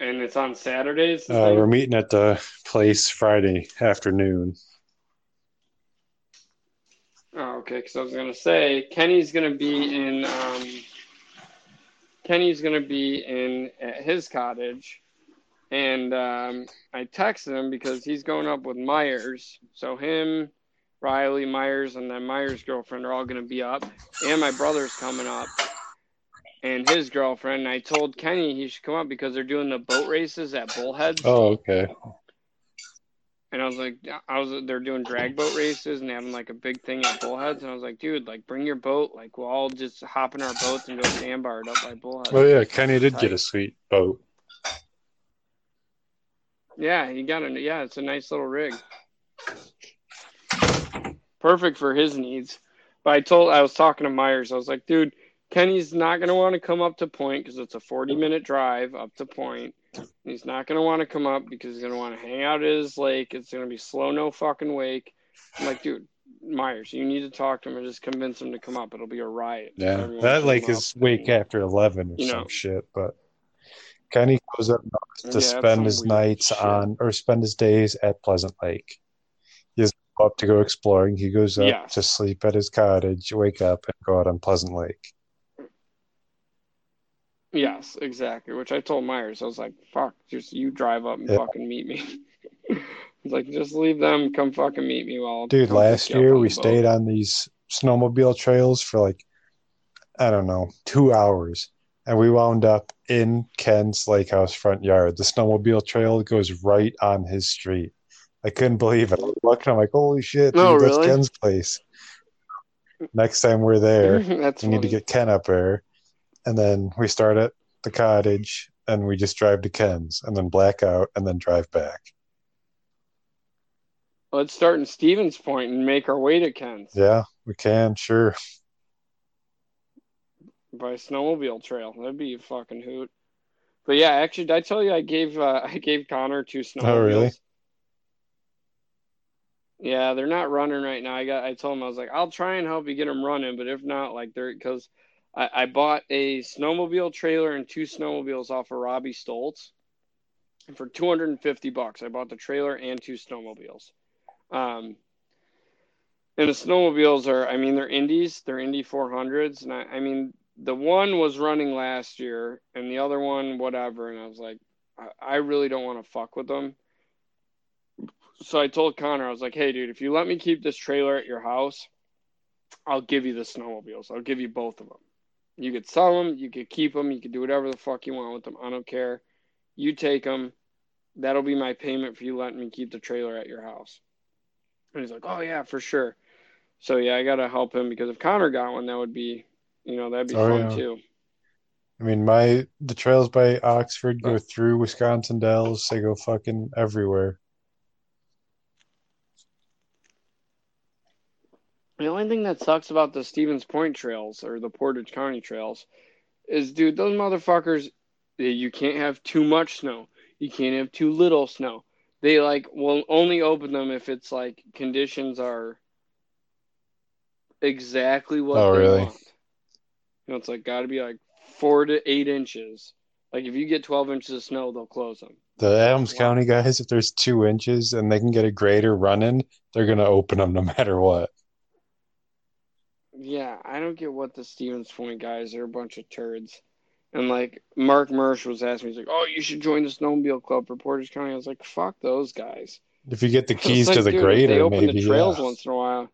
And it's on Saturdays. Uh, we're meeting at the place Friday afternoon. Oh, okay. Because I was gonna say Kenny's gonna be in. Um, Kenny's gonna be in at his cottage, and um, I texted him because he's going up with Myers. So him, Riley Myers, and then Myers' girlfriend are all gonna be up, and my brother's coming up, and his girlfriend. And I told Kenny he should come up because they're doing the boat races at Bullheads. Oh, okay. And I was like, I was they're doing drag boat races and having like a big thing at Bullheads, and I was like, dude, like bring your boat, like we'll all just hop in our boats and go sandbar it up by Bullheads. Oh yeah, Kenny did get a sweet boat. Yeah, he got a yeah, it's a nice little rig, perfect for his needs. But I told I was talking to Myers, I was like, dude, Kenny's not gonna want to come up to Point because it's a forty minute drive up to Point. He's not gonna want to come up because he's gonna want to hang out at his lake. It's gonna be slow, no fucking wake. I'm like, dude, Myers, you need to talk to him and just convince him to come up. It'll be a riot. Yeah, that lake is wake after eleven or you some know. shit. But Kenny goes up north Yeah, to it's spend his nights shit. on or spend his days at Pleasant Lake. He doesn't go up to go exploring. He goes up to sleep at his cottage, wake up, and go out on Pleasant Lake. Yes, exactly. Which I told Myers, I was like, "Fuck, just you drive up and Yeah. fucking meet me." He's like, "Just leave them, come fucking meet me." While Dude, come last pick you up year we boat." stayed on these snowmobile trails for like, I don't know, two hours. And we wound up in Ken's lake house front yard. The snowmobile trail goes right on his street. I couldn't believe it. I looked, I'm like, holy shit, oh, dude, Oh, that's really? Ken's place. Next time we're there, That's we need to get Ken up there. And then we start at the cottage and we just drive to Ken's and then black out and then drive back. Let's start in Stevens Point and make our way to Ken's Yeah, we can, sure. by snowmobile trail. That'd be a fucking hoot. But yeah, actually, did I tell you I gave uh, I gave Connor two snowmobiles? Oh, really? Yeah, they're not running right now. I got. I told him I was like, I'll try and help you get them running, but if not, like they're because I, I bought a snowmobile trailer and two snowmobiles off of Robbie Stoltz for two hundred and fifty bucks. I bought the trailer and two snowmobiles. Um, and the snowmobiles are, I mean, they're indies. They're Indy four hundreds, and I, I mean, the one was running last year, and the other one, whatever. And I was like, I, I really don't want to fuck with them. So I told Connor, I was like, hey, dude, if you let me keep this trailer at your house, I'll give you the snowmobiles. I'll give you both of them. You could sell them, you could keep them, you could do whatever the fuck you want with them. I don't care. You take them. That'll be my payment for you letting me keep the trailer at your house. And he's like, oh, yeah, for sure. So, yeah, I got to help him because if Connor got one, that would be, you know, that'd be Oh, fun yeah. too. I mean, my the trails by Oxford go through Wisconsin Dells. They go fucking everywhere. The only thing that sucks about the Stevens Point trails or the Portage County trails is, dude, those motherfuckers, you can't have too much snow. You can't have too little snow. They like will only open them if it's like conditions are exactly what Oh, they really? want. You know, it's like got to be like four to eight inches. Like if you get 12 inches of snow, they'll close them. The Adams Wow. County guys, if there's two inches and they can get a grader running, they're gonna open them no matter what. Yeah, I don't get what the Stevens Point guys are a bunch of turds. And like Mark Mersch was asking me, he's like, "Oh, you should join the snowmobile club for Portage County." I was like, "Fuck those guys." If you get the keys like, to the dude, if they grader, open maybe the trails yeah. once in a while.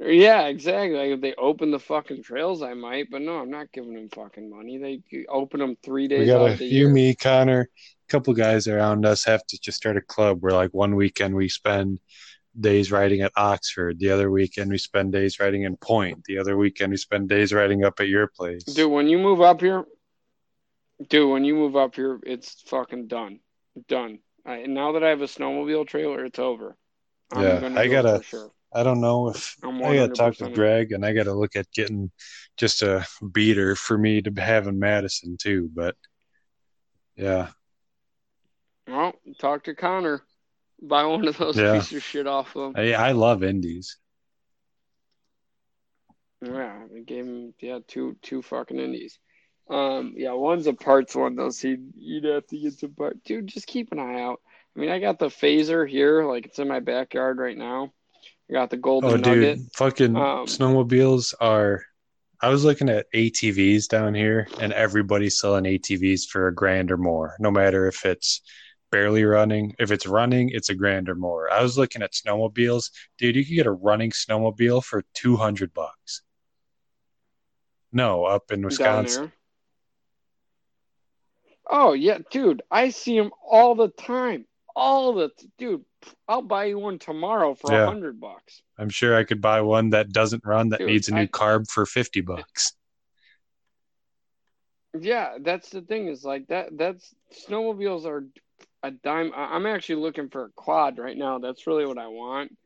Yeah, exactly. Like if they open the fucking trails, I might, but no, I'm not giving them fucking money. They open them three days We got out a you, year. me, Connor, a couple guys around us have to just start a club where like one weekend we spend days riding at Oxford, the other weekend we spend days riding in Point, the other weekend we spend days riding up at your place. Dude, when you move up here, dude, when you move up here, it's fucking done, done. I, now that I have a snowmobile trailer, it's over. I'm Yeah, gonna I it gotta- sure. I don't know if I'm I gotta talk to Greg and I gotta look at getting just a beater for me to have in Madison too. But yeah, Well, talk to Connor. Buy one of those Yeah. pieces of shit off of him. I, I love indies. Yeah, I gave him yeah two two fucking indies. Um, yeah, one's a parts one though, so you'd, you'd have to get some parts. Dude, just keep an eye out. I mean, I got the Phazer here, like it's in my backyard right now. I got the golden Oh, nugget. dude, fucking Um, snowmobiles are. I was looking at ATVs down here, and everybody's selling ATVs for a grand or more, no matter if it's barely running. If it's running, it's a grand or more. I was looking at snowmobiles, dude. You could get a running snowmobile for two hundred bucks. No, up in Wisconsin. Oh yeah, dude, I see them all the time. All the dude, I'll buy you one tomorrow for a Yeah. hundred bucks. I'm sure I could buy one that doesn't run that Dude, needs a new I- carb for fifty bucks. Yeah, that's the thing is like that. That's snowmobiles are a dime. I'm actually looking for a quad right now. That's really what I want.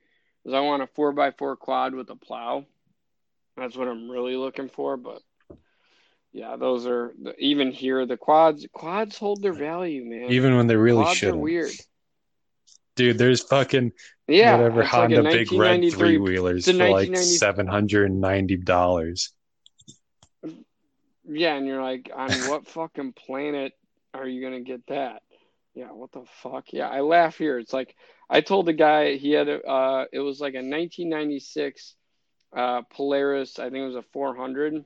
Is I want a four x four quad with a plow. That's what I'm really looking for. But yeah, those are even here the quads. Quads hold their value, man. Even when they really quads are weird. Dude, there's fucking Yeah, whatever it's like Honda big red three wheelers for like seven hundred and ninety dollars. Yeah, and you're like, on what fucking planet are you gonna get that? Yeah, what the fuck? Yeah, I laugh here. It's like I told the guy he had a, uh, it was like a 1996 uh, Polaris. I think it was a 400,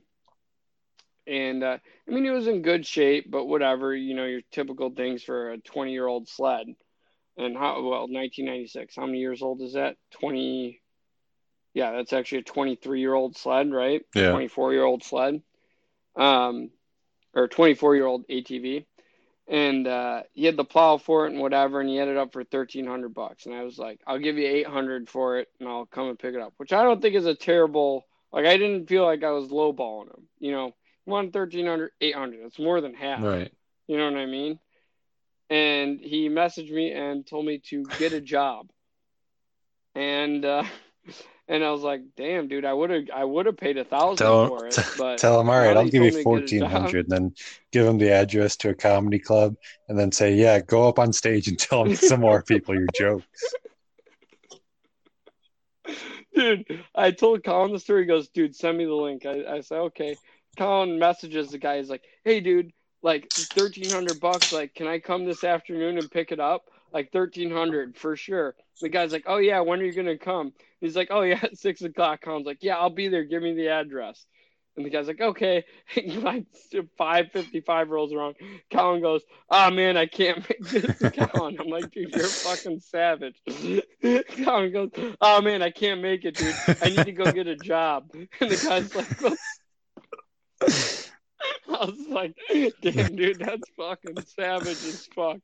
and uh, I mean it was in good shape, but whatever. You know, your typical things for a 20 year old sled. And how well 1996? How many years old is that? 20. Yeah, that's actually a 23 year old sled, right? Yeah. 24 year old sled um, or 24 year old ATV. And uh, he had the plow for it and whatever, and he had it up for 1300 bucks. And I was like, I'll give you 800 for it, and I'll come and pick it up, which I don't think is a terrible. Like I didn't feel like I was lowballing him. You know, one 1300, 800. That's more than half. Right. You know what I mean? And he messaged me and told me to get a job. And uh, and I was like, damn, dude, I would have I would have paid a thousand Tell- for it. But Tell them, all right, I'll give you fourteen hundred. told me to get fourteen a job- hundred, then give him the address to a comedy club, and then say, yeah, go up on stage and tell some more people your jokes. dude, I told Colin the story. He goes, dude, send me the link. I, I said, okay. Colin messages the guy. He's like, hey, dude, like thirteen hundred bucks. Like, can I come this afternoon and pick it up? Like thirteen hundred for sure. The guy's like, oh yeah, when are you gonna come? He's like, oh yeah, at six o'clock. Colin's like, yeah, I'll be there. Give me the address. And the guy's like, okay. like five fifty five rolls around. Colin goes, oh man, I can't make this. Colin, I'm like, dude, you're fucking savage. Colin goes, oh man, I can't make it, dude. I need to go get a job. And the guy's like, what? I was like, damn, dude, that's fucking savage as fuck.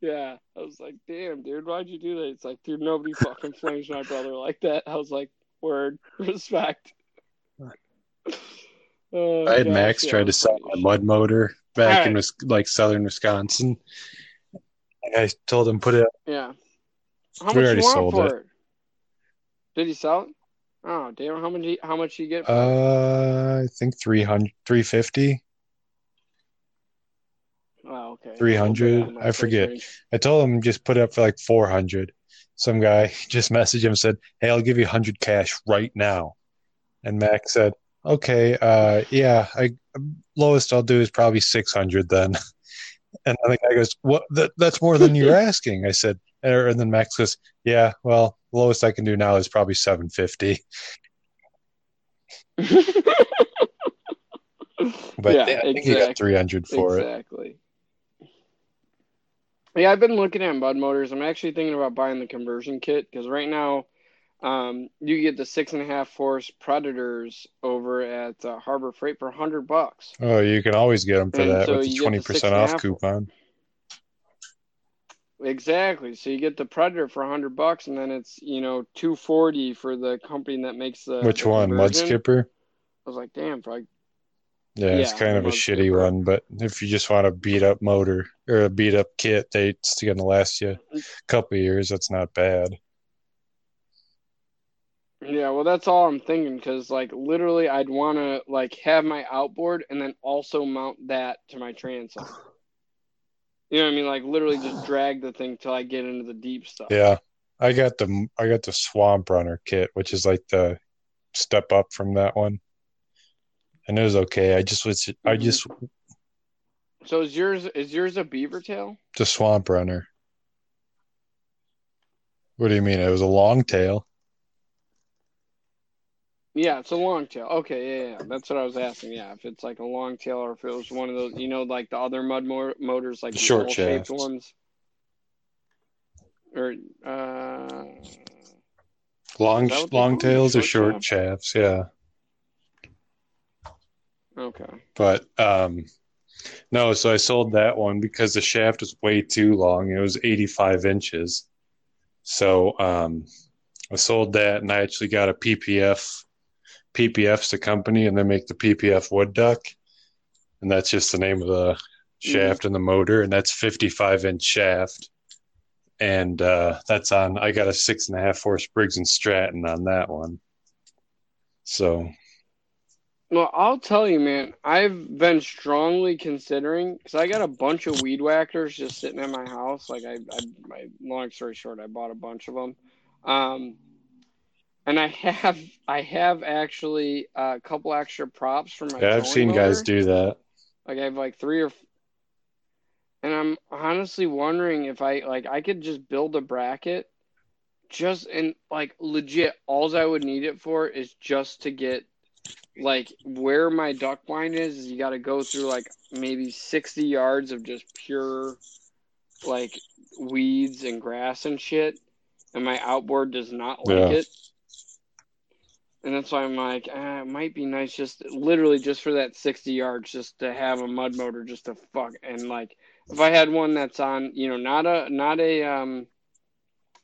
Yeah, I was like, damn, dude, why'd you do that? It's like, dude, nobody fucking flames my brother like that. I was like, word, respect. Oh, I had gosh, Max yeah, try to sell my mud motor back in like southern Wisconsin. I told him put it. Up. Yeah. How We much already you want sold for it. it? Did he sell it? Oh, damn, how much? How much you get? For it? Uh, I think 300, 350. Oh, okay. 300, Okay, I forget. range. I told him just put it up for like 400. Some guy just messaged him and said, Hey, I'll give you 100 cash right now. And Max said, Okay, uh, yeah, I lowest I'll do is probably 600 then. And the guy goes, What? That, that's more than you're asking. I said, er, and then Max goes, Yeah, well, lowest I can do now is probably 750. But Yeah, I think he got 300 for it. exactly. Yeah, I've been looking at mud motors. I'm actually thinking about buying the conversion kit because right now, um, you get the six and a half force Predators over at uh, Harbor Freight for hundred bucks. Oh, you can always get them for And that so with the you get the 20% six and a off half- coupon. Exactly. So you get the Predator for hundred bucks, and then it's you know two forty for the company that makes the Which the one? Mud. Skipper? I was like, damn, for like Yeah, it's kind of a shitty one, but if you just want a beat up motor or a beat up kit, they it's gonna last you a couple of years. That's not bad. Yeah, well, that's all I'm thinking because, like, literally, I'd want to like have my outboard and then also mount that to my transom. You know what I mean? Like, literally, just drag the thing till I get into the deep stuff. Yeah, I got the I got the Swamp Runner kit, which is like the step up from that one, and it was okay. I just was I Mhm. just So is yours is yours a beaver tail? the Swamp Runner. What do you mean? It was a long tail. Yeah, it's a long tail. Okay, yeah, yeah, that's what I was asking. Yeah, if it's like a long tail or if it was one of those, you know, like the other mud mo- motors, like the Short shaped ones, or uh, Long Is that what they long tails or Short short shafts, yeah. Okay, But um no, so I sold that one because the shaft was way too long. It was 85 inches. So um I sold that and I actually got a PPF. PPF's the company and they make the PPF wood duck. And that's just the name of the shaft and the motor. And that's 55 inch shaft. And uh, that's on, I got a six and a half horse Briggs and Stratton on that one. So Well, I'll tell you, man, I've been strongly considering because I got a bunch of weed whackers just sitting at my house. Like, I, I, my long story short, I bought a bunch of them, um, and I have, I have actually a couple extra props for my. yeah, I've seen guys do that. Like, I have like three or, and I'm honestly wondering if I like I could just build a bracket, just and like legit, alls I would need it for is just to get like where my duck blind is, is you got to go through like maybe 60 yards of just pure like weeds and grass and shit and my outboard does not like Yeah. it and that's why i'm like ah, it might be nice just literally just for that 60 yards just to have a mud motor just to fuck and like if i had one that's on you know not a not a um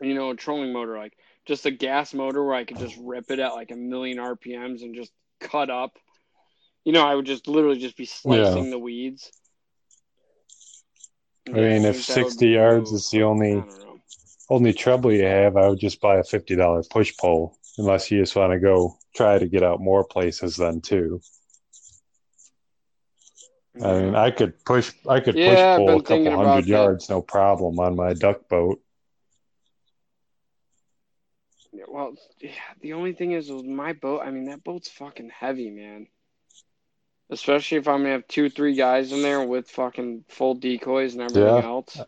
you know a trolling motor like just a gas motor where i could just rip it at like a million rpms and just cut up you know i would just literally just be slicing the weeds I mean, if that would 60 yards is the only only trouble you have, I would just buy a fifty dollar push pole, unless you just want to go try to get out more places than two. I mean, I could push I could Yeah, push pole a couple hundred that. yards, no problem, on my duck boat. Yeah, well, yeah, the only thing is with my boat, I mean, that boat's fucking heavy, man. Especially if I'm gonna have two, three guys in there with fucking full decoys and everything Yeah. else.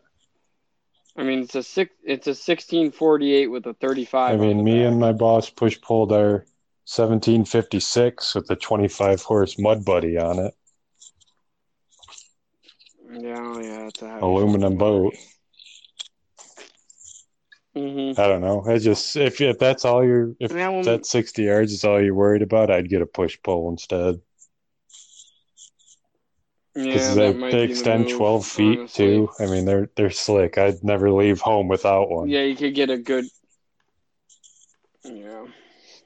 I mean, it's a six, it's a sixteen forty eight with a thirty five. I mean, me and my boss push pulled our seventeen fifty six with the twenty five horse mud buddy on it. yeah, oh, yeah, it's a Aluminum boat. Mm-hmm. I don't know. I just if if that's all you're if That sixty yards is all you're worried about, I'd get a push pull instead. yeah, because they, they be the extend move, 12 feet honestly. too. I mean, they're they're slick. I'd never leave home without one. Yeah, you could get a good. Yeah.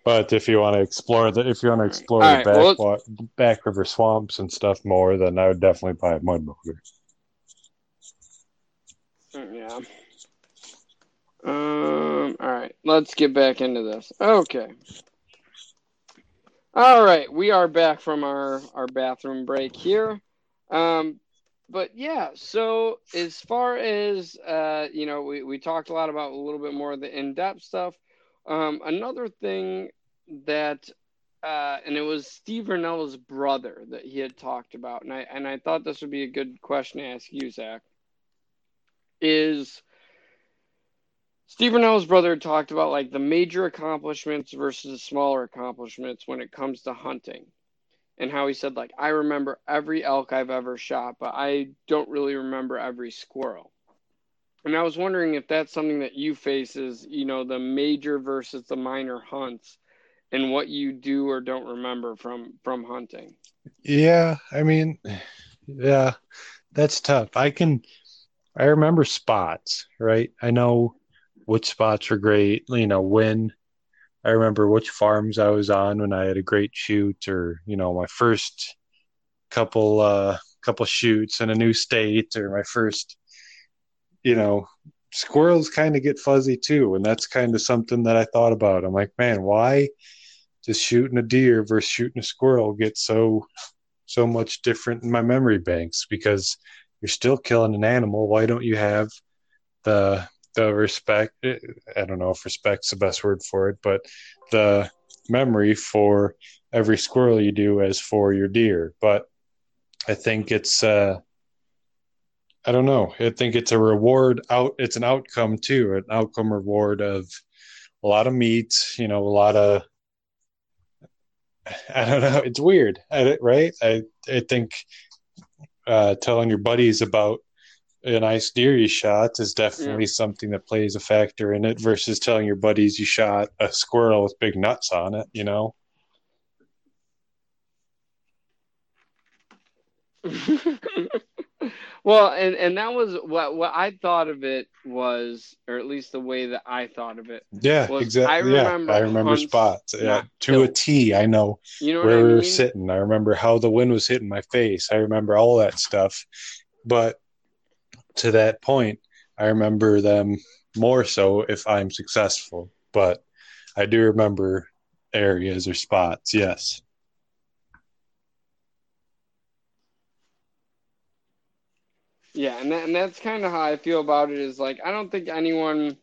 But if you want to explore the if you want to explore All the right, back well, back river swamps and stuff more, then I would definitely buy a mud motor. Yeah. Um. All right. Let's get back into this. Okay. All right. We are back from our our bathroom break here. Um. But yeah. So as far as uh, you know, we we talked a lot about a little bit more of the in depth stuff. Um. Another thing that. Uh, and it was Steve Rinella's brother that he had talked about, and I and I thought this would be a good question to ask you, Zach. Is Steve Rinella's brother talked about like the major accomplishments versus the smaller accomplishments when it comes to hunting. And how he said, like, I remember every elk I've ever shot, but I don't really remember every squirrel. And I was wondering if that's something that you face is, you know, the major versus the minor hunts and what you do or don't remember from from hunting. Yeah, I mean, yeah, that's tough. I can, I remember spots, right? I know which spots were great, you know, when. I remember which farms I was on when I had a great shoot, or you know, my first couple uh couple shoots in a new state, or my first, you know, squirrels kind of get fuzzy too, and that's kind of something that I thought about. I'm like, man, why does shooting a deer versus shooting a squirrel get so so much different in my memory banks? Because you're still killing an animal. Why don't you have the the respect? I don't know if respect's the best word for it, but the memory for every squirrel you do as for your deer. But I think it's uh, I don't know. I think it's a reward out. It's an outcome too, an outcome reward of a lot of meat. You know, a lot of. I don't know. It's weird, right? I I think uh, telling your buddies about a nice deer you shot is definitely yeah. something that plays a factor in it versus telling your buddies you shot a squirrel with big nuts on it. You know. well, and and that was what what I thought of it was, or at least the way that I thought of it. Yeah, exactly. I remember, yeah, I remember spots. Yeah, to a T. I know, you know where I mean? we were sitting. I remember how the wind was hitting my face. I remember all that stuff. But to that point, I remember them more so if I'm successful. But I do remember areas or spots. Yes. Yeah, and that, and that's kind of how I feel about it. Is like I don't think anyone,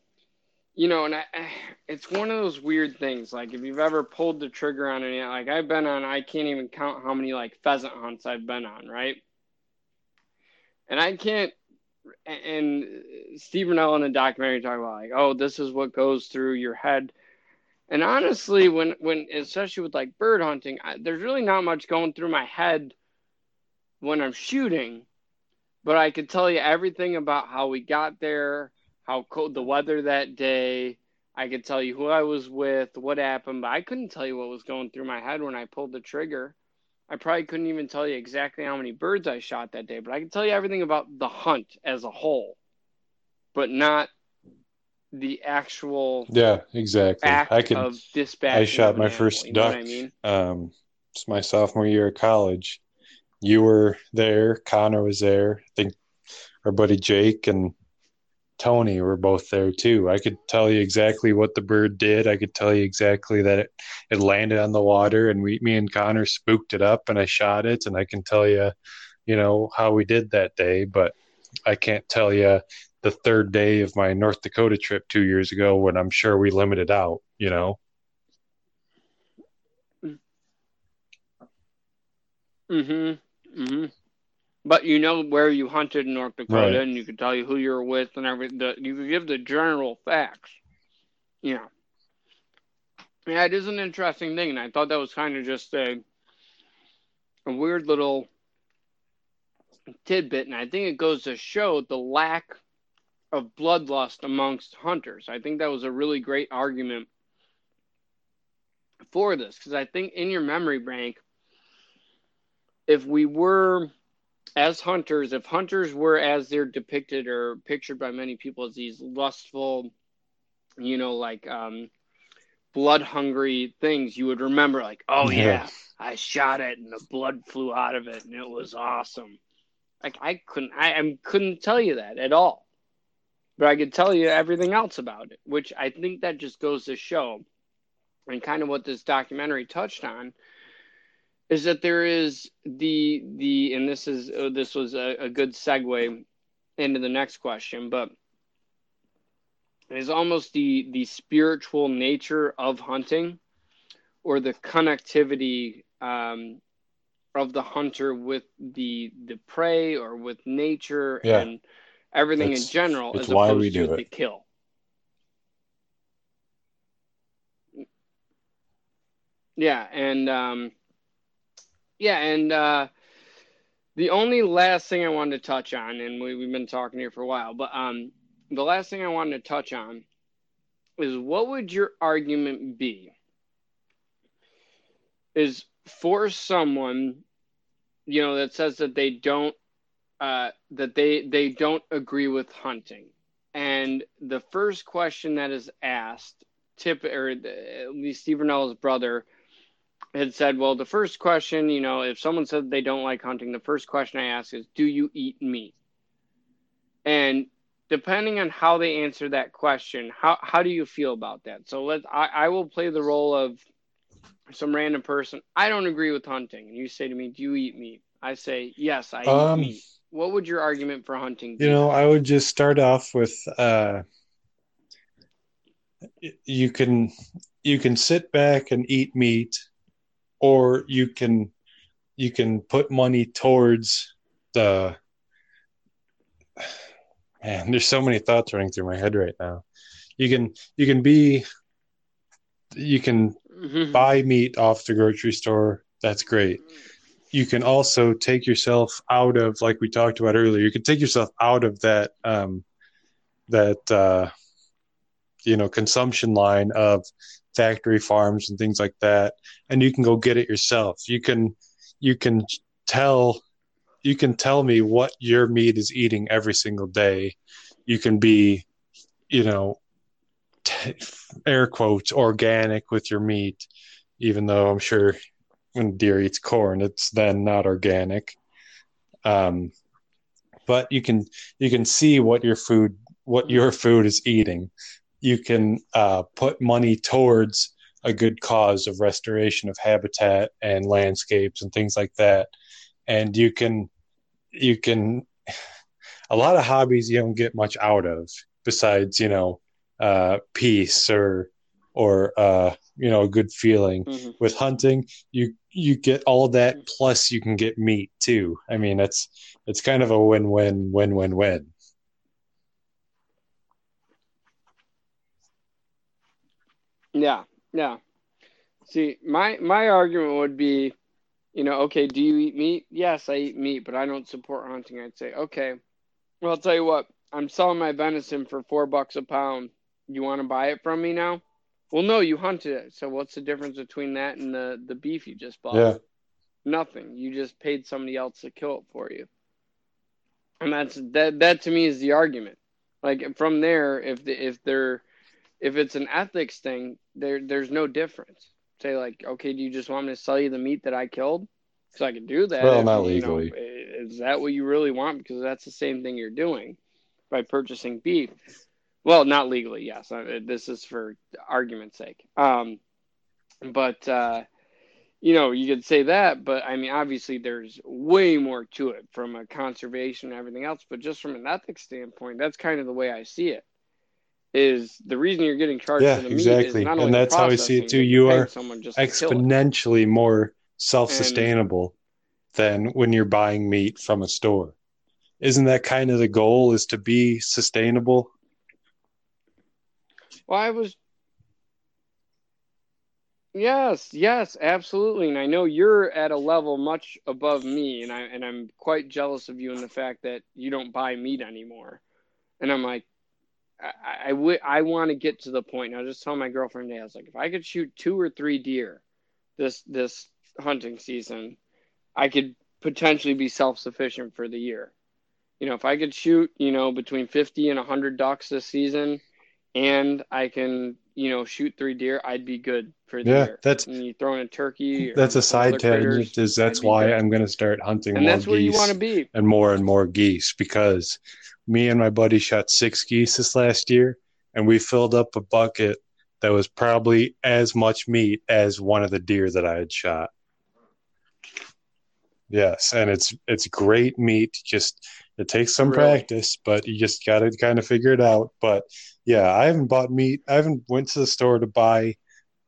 you know, and I, it's one of those weird things. Like if you've ever pulled the trigger on any, like I've been on, I can't even count how many like pheasant hunts I've been on, right? And I can't. And Stephen L. in the documentary talk about like, oh, this is what goes through your head. And honestly, when when especially with like bird hunting, I, there's really not much going through my head when I'm shooting but I could tell you everything about how we got there, how cold the weather that day. I could tell you who I was with, what happened, but I couldn't tell you what was going through my head when I pulled the trigger. I probably couldn't even tell you exactly how many birds I shot that day, but I can tell you everything about the hunt as a whole, but not the actual yeah exactly i could i shot my first duck I mean? um it's my sophomore year of college you were there, Connor was there. I think our buddy Jake and Tony were both there too. I could tell you exactly what the bird did. I could tell you exactly that it, it landed on the water and we, me and Connor spooked it up and I shot it. And I can tell you, you know, how we did that day, but I can't tell you the third day of my North Dakota trip two years ago when I'm sure we limited out, you know? Mm-hmm. Mm-hmm. But you know where you hunted in North Dakota, right. and you can tell you who you're with and everything. You can give the general facts. Yeah. Yeah, it is an interesting thing, and I thought that was kind of just a a weird little tidbit, and I think it goes to show the lack of bloodlust amongst hunters. I think that was a really great argument for this because I think in your memory bank, if we were as hunters, if hunters were as they're depicted or pictured by many people as these lustful, you know, like um, blood hungry things, you would remember, like, oh yeah. yeah, I shot it and the blood flew out of it and it was awesome. Like I couldn't, I, I couldn't tell you that at all, but I could tell you everything else about it, which I think that just goes to show, and kind of what this documentary touched on is that there is the the and this is uh, this was a, a good segue into the next question, but it is almost the the spiritual nature of hunting or the connectivity um, of the hunter with the the prey or with nature yeah. and everything in general as why opposed we do to it. the kill. Yeah, and um, yeah, and uh, the only last thing I wanted to touch on, and we, we've been talking here for a while, but um, the last thing I wanted to touch on is what would your argument be? Is for someone, you know, that says that they don't, uh, that they they don't agree with hunting, and the first question that is asked, tip or at least Stephen L's brother had said, well, the first question, you know, if someone said they don't like hunting, the first question I ask is, do you eat meat? And depending on how they answer that question, how how do you feel about that? So let's I, I will play the role of some random person. I don't agree with hunting. And you say to me, Do you eat meat? I say, Yes, I Um, eat meat. What would your argument for hunting be? You know, I would just start off with uh, you can you can sit back and eat meat, or you can you can put money towards the man. There's so many thoughts running through my head right now. You can you can be you can Mhm. buy meat off the grocery store. That's great. You can also take yourself out of, like we talked about earlier, you can take yourself out of that um, that uh, you know consumption line of factory farms and things like that, and you can go get it yourself. You can you can tell you can tell me what your meat is eating every single day. You can be, you know, t- air quotes organic with your meat, even though I'm sure when deer eats corn, it's then not organic. Um, but you can you can see what your food what your food is eating. You can uh, put money towards a good cause of restoration of habitat and landscapes and things like that, and you can you can a lot of hobbies you don't get much out of besides you know uh, peace or or uh, you know a good feeling. Mhm. with hunting you you get all that plus you can get meat too. I mean it's it's kind of a win-win win-win-win Yeah, yeah. See, my my argument would be, you know, okay, do you eat meat? Yes, I eat meat, but I don't support hunting. I'd say, okay, well, I'll tell you what, I'm selling my venison for four bucks a pound. You want to buy it from me now? Well, no, you hunted it. So what's the difference between that and the the beef you just bought? yeah Nothing. You just paid somebody else to kill it for you. And that's that that to me is the argument. Like from there, if the, if they're if it's an ethics thing, there there's no difference. Say like, okay, do you just want me to sell you the meat that I killed? Because I can do that. Well, if, not you know, legally. is that what you really want? Because that's the same thing you're doing by purchasing beef. Well, not legally, yes. This is for argument's sake. Um, but uh, you know, you could say that, but I mean, obviously, there's way more to it from a conservation and everything else. But just from an ethics standpoint, that's kind of the way I see it. Is the reason you're getting charged Yeah, for the meat exactly. is not And that's how I see it too. You are someone just to kill it. exponentially more self-sustainable than when you're buying meat from a store isn't that kind of the goal is to be sustainable Well, I was. Yes, yes, absolutely. And I know you're at a level much above me, and I and I'm quite jealous of you in the fact that you don't buy meat anymore. And I'm like, I I, w- I want to get to the point. I was just telling my girlfriend today, I was like, if I could shoot two or three deer this this hunting season, I could potentially be self sufficient for the year. You know, if I could shoot, you know, between 50 and 100 ducks this season, and I can, you know, shoot three deer, I'd be good for the Yeah, year. that's- and you throw in a turkey. That's a side tangent is that's why i'm going to start hunting and more that's where you want to be. and more and more geese because me and my buddy shot six geese this last year and we filled up a bucket that was probably as much meat as one of the deer that i had shot yes and it's it's great meat just it takes some Really? practice but you just got to kind of figure it out. But yeah i haven't bought meat i haven't went to the store to buy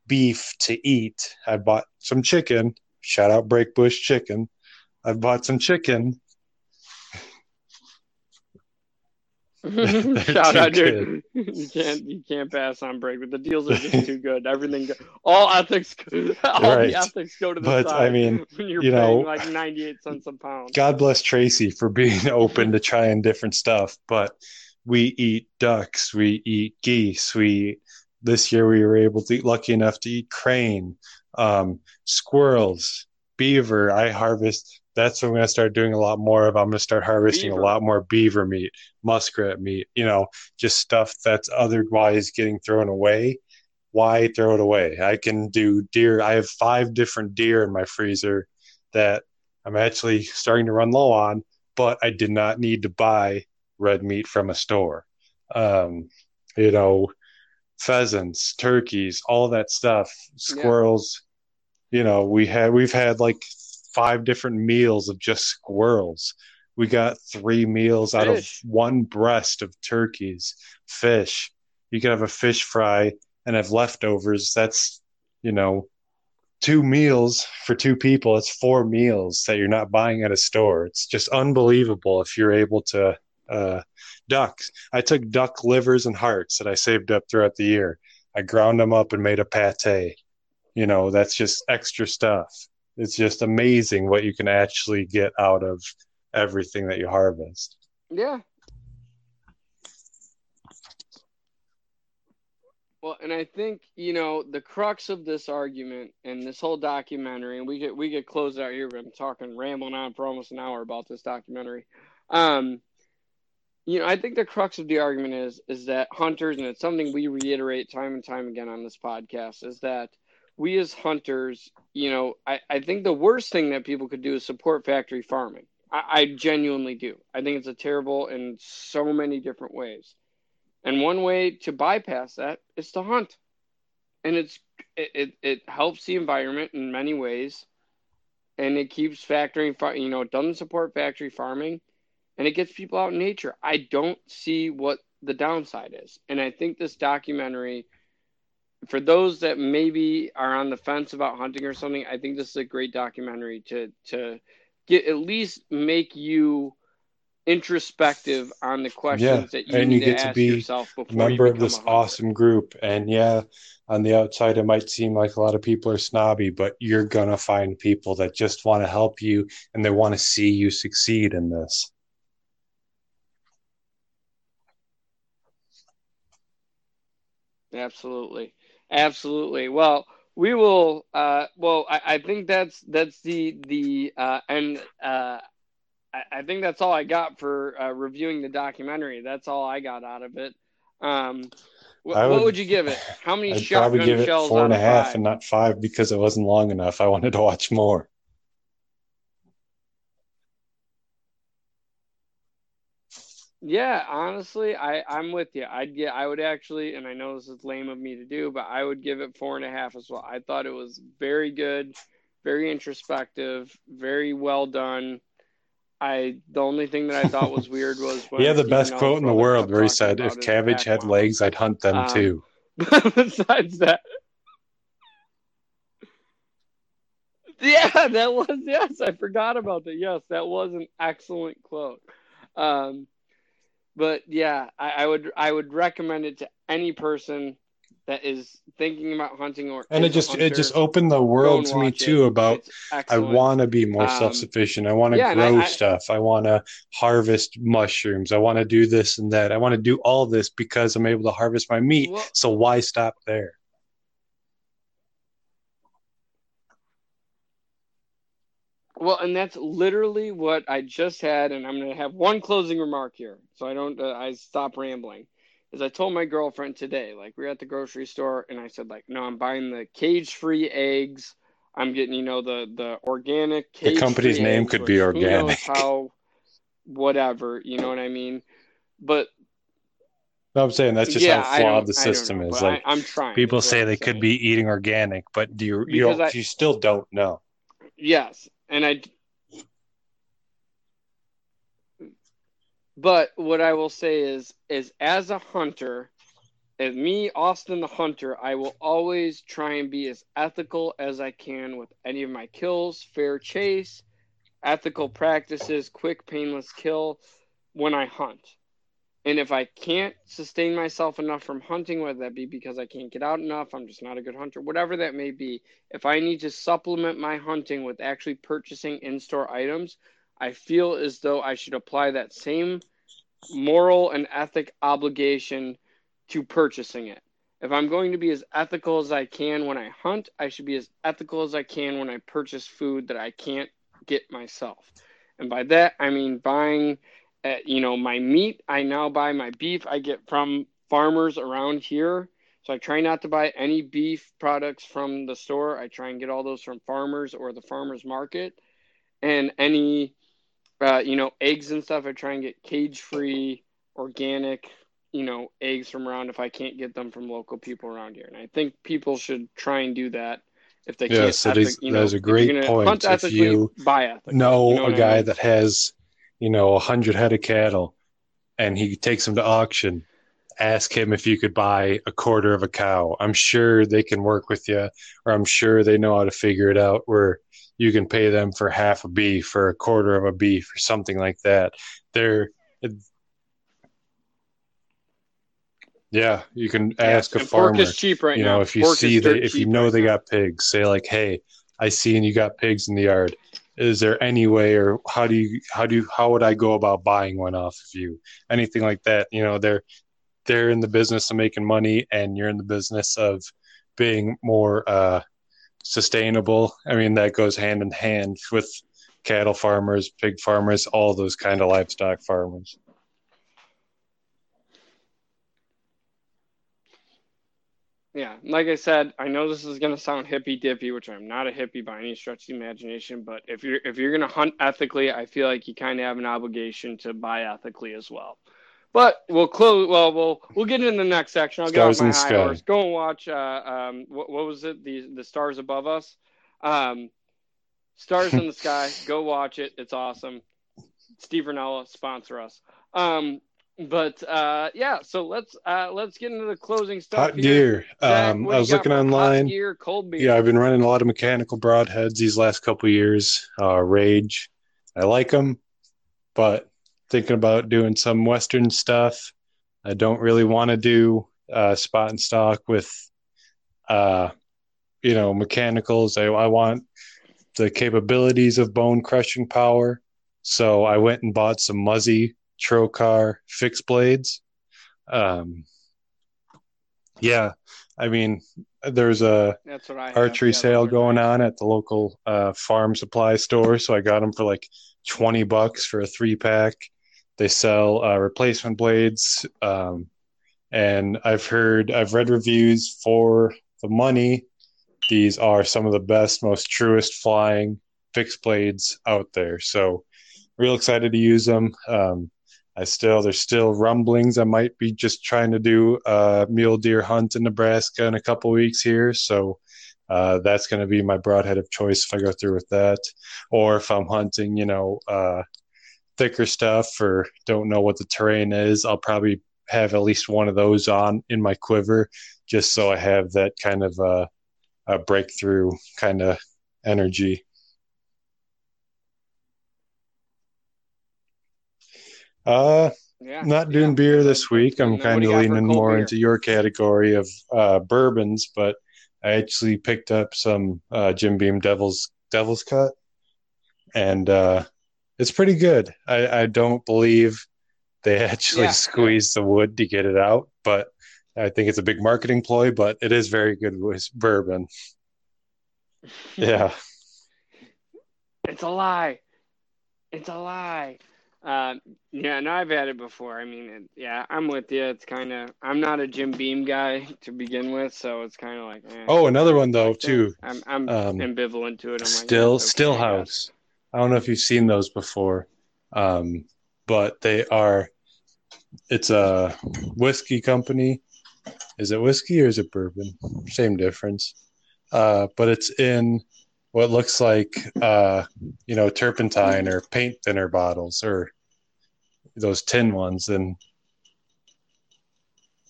beef to eat. I bought some chicken. Shout out Brakebush chicken. I've bought some chicken They're Shout out, dude! You can't you can't pass on break, but the deals are just too good. Everything, go, all ethics, all Right. the ethics go to the But, side. I mean, when you're you know, like ninety eight cents a pound. God bless Tracy for being open to trying different stuff. But we eat ducks, we eat geese. We this year we were able to lucky enough to eat crane, um, squirrels, beaver. I harvest. That's what I'm going to start doing a lot more of. I'm going to start harvesting Beaver. a lot more beaver meat, muskrat meat. You know, just stuff that's otherwise getting thrown away. Why throw it away? I can do deer. I have five different deer in my freezer that I'm actually starting to run low on, but I did not need to buy red meat from a store. um, you know, pheasants, turkeys, all that stuff, squirrels. Yeah. You know, we had we've had like five different meals of just squirrels. We got three meals fish. out of one breast of turkeys, fish. You could have a fish fry and have leftovers. That's, you know, two meals for two people. It's four meals that you're not buying at a store. It's just unbelievable if you're able to uh, ducks. I took duck livers and hearts that I saved up throughout the year. I ground them up and made a pate. You know, that's just extra stuff. It's just amazing what you can actually get out of everything that you harvest. Yeah. Well, and I think you know the crux of this argument and this whole documentary, and we get we get closed out here. I'm talking rambling on for almost an hour about this documentary. Um, you know, I think the crux of the argument is is that hunters, and it's something we reiterate time and time again on this podcast, is that we as hunters, you know, I, I think the worst thing that people could do is support factory farming. I, I genuinely do. I think it's a terrible in so many different ways. And one way to bypass that is to hunt. And it's it, it, it helps the environment in many ways. And it keeps factory, you know, it doesn't support factory farming and it gets people out in nature. I don't see what the downside is. And I think this documentary, for those that maybe are on the fence about hunting or something, I think this is a great documentary to to get at least make you introspective on the questions yeah, that you and you get to, to be yourself before a member of this awesome group. And yeah, on the outside, it might seem like a lot of people are snobby, but you're gonna find people that just want to help you and they want to see you succeed in this. Absolutely, absolutely. Well, we will. Uh, well, I, I think that's that's the the uh, and uh, I, I think that's all I got for uh, reviewing the documentary. That's all I got out of it. Um, wh- would, what would you give it? How many I'd shotgun probably give it four and a half and not five because it wasn't long enough. I wanted to watch more. Yeah, honestly, I I'm with you. I'd get I would actually, and I know this is lame of me to do, but I would give it four and a half as well. I thought it was very good, very introspective, very well done. I the only thing that I thought was weird was when yeah, the best quote in the world where he said, "If cabbage had legs, I'd hunt them um, too." besides that, yeah, that was yes, I forgot about that. Yes, that was an excellent quote. Um, but yeah, I, I, would I would recommend it to any person that is thinking about hunting or and it just hunter, it just opened the world to me too it. about I want to be more um, self sufficient. I want to yeah, grow I, stuff. I want to harvest mushrooms. I want to do this and that. I want to do all this because I'm able to harvest my meat. Well, so why stop there? Well, and that's literally what I just had, and I'm going to have one closing remark here, so I don't uh, I stop rambling. Is I told my girlfriend today, like we are at the grocery store, and I said, like, no, I'm buying the cage-free eggs. I'm getting, you know, the the organic. The company's name eggs, could be organic. how, whatever, you know what I mean? But no, I'm saying that's just yeah, how flawed the system know, is. Like I, am trying. People say they could be eating organic, but do you you, I, you still don't know. Yes, and I. But what I will say is, is as a hunter, as me, Austin the hunter, I will always try and be as ethical as I can with any of my kills, fair chase, ethical practices, quick, painless kill when I hunt. And if I can't sustain myself enough from hunting, whether that be because I can't get out enough, I'm just not a good hunter, whatever that may be, if I need to supplement my hunting with actually purchasing in store items, I feel as though I should apply that same moral and ethic obligation to purchasing it. If I'm going to be as ethical as I can when I hunt, I should be as ethical as I can when I purchase food that I can't get myself. And by that, I mean buying uh, you know, my meat, I now buy my beef I get from farmers around here. So I try not to buy any beef products from the store. I try and get all those from farmers or the farmers market. And any, uh, you know, eggs and stuff, I try and get cage free, organic, you know eggs from around if I can't get them from local people around here. And I think people should try and do that if they yes, can't. you know, That's a great point. Hunt If you buy ethically. know, you know a what I guy mean? that has, you know, a hundred head of cattle, and he takes them to auction. Ask him if you could buy a quarter of a cow. I'm sure they can work with you, or I'm sure they know how to figure it out. Where you can pay them for half a beef or a quarter of a beef or something like that. They're, yeah, you can ask a and pork farmer is cheap right you now. know if you Pork see that if you know right they now. got pigs say like hey i see and you got pigs in the yard is there any way or how do you how do you how would i go about buying one off of you? Anything like that you know they're they're in the business of making money and you're in the business of being more uh sustainable. I mean that goes hand in hand with cattle farmers pig farmers all those kind of livestock farmers Yeah, like I said, I know this is gonna sound hippy dippy, which I'm not a hippie by any stretch of the imagination. But if you're if you're gonna hunt ethically, I feel like you kind of have an obligation to buy ethically as well. But we'll close. Well, we'll we'll get into the next section. I'll Stars get the my high sky. horse. Go and watch. Uh, um, what, what was it? The the stars above us. Um, stars in the sky. Go watch it. It's awesome. Steve Rinella sponsor us. Um, but uh, yeah, so let's uh, let's get into the closing stuff. hot here. gear Zach, um i was looking online gear, cold beer. Yeah, I've been running a lot of mechanical broadheads these last couple years. Uh, Rage, I like them, but thinking about doing some Western stuff. I don't really want to do uh, spot and stock with, uh, you know, mechanicals. I, I want the capabilities of bone crushing power. So I went and bought some Muzzy Trocar fixed blades. Um, yeah, I mean, there's a That's what I have. archery sale going on at the local uh, farm supply store. So I got them for like 20 bucks for a three pack. They sell uh, replacement blades. Um, and I've heard, I've read reviews for the money. These are some of the best, most truest flying fixed blades out there. So real excited to use them. Um, I still, there's still rumblings. I might be just trying to do a mule deer hunt in Nebraska in a couple weeks here. So uh, that's going to be my broadhead of choice if I go through with that. Or if I'm hunting, you know, uh, thicker stuff or don't know what the terrain is, I'll probably have at least one of those on in my quiver just so I have that kind of uh, a breakthrough kind of energy. Uh, Yeah, not doing yeah. beer this week. I'm kind of you got for leaning more beer? into your category of uh, bourbons, but I actually picked up some uh, Jim Beam Devil's Devil's Cut, and uh, it's pretty good. I, I don't believe they actually yeah. squeezed the wood to get it out, but I think it's a big marketing ploy. But it is very good with bourbon. Yeah, It's a lie. It's a lie. Um, yeah, no, I've had it before. I mean, it, yeah, I'm with you. It's kind of, I'm not a Jim Beam guy to begin with, so it's kind of like, eh. Oh, another one though Like, too. I'm, I'm Um, ambivalent to it. I'm Still, that's okay, Still I. House. I don't know if you've seen those before, um, but they are. It's a whiskey company. Is it whiskey or is it bourbon? Same difference. Uh, but it's in what looks like, uh, you know, turpentine or paint thinner bottles or those tin ones. And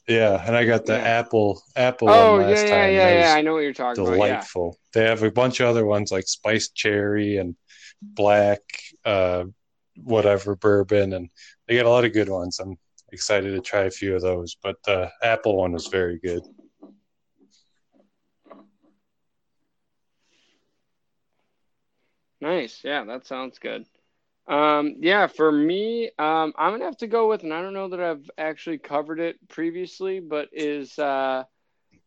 yeah, and I got the Yeah. apple apple Oh, one yeah, last yeah, time. yeah, yeah. was I know what you're talking about. Yeah. delightful. They have a bunch of other ones like spiced cherry and black, uh, whatever bourbon, and they got a lot of good ones. I'm excited to try a few of those, but the apple one was very good. Nice. Yeah, that sounds good. Um, yeah, for me, um, I'm gonna have to go with, and I don't know that I've actually covered it previously, but is uh,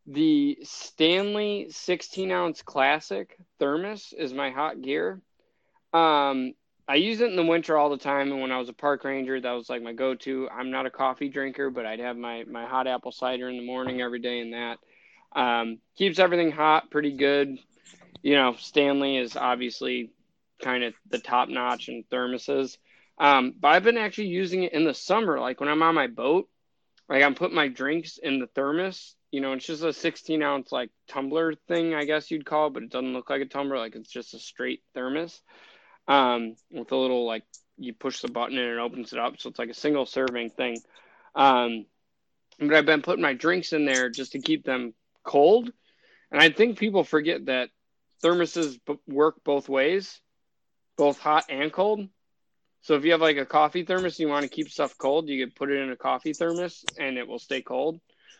the Stanley 16 ounce classic thermos is my hot gear. Um, I use it in the winter all the time, and when I was a park ranger, that was like my go-to. I'm not a coffee drinker, but I'd have my my hot apple cider in the morning every day, and that um, keeps everything hot, pretty good. You know, Stanley is obviously kind of the top notch in thermoses. Um, but I've been actually using it in the summer, like when I'm on my boat. like I'm putting my drinks in the thermos. You know, it's just a 16 ounce like tumbler thing, I guess you'd call it, but it doesn't look like a tumbler. Like it's just a straight thermos um, with a little like you push the button and it opens it up, so it's like a single serving thing. Um, but I've been putting my drinks in there just to keep them cold, and I think people forget that thermoses b- work both ways, both hot and cold. So if you have like a coffee thermos and you want to keep stuff cold, you could put it in a coffee thermos and it will stay cold.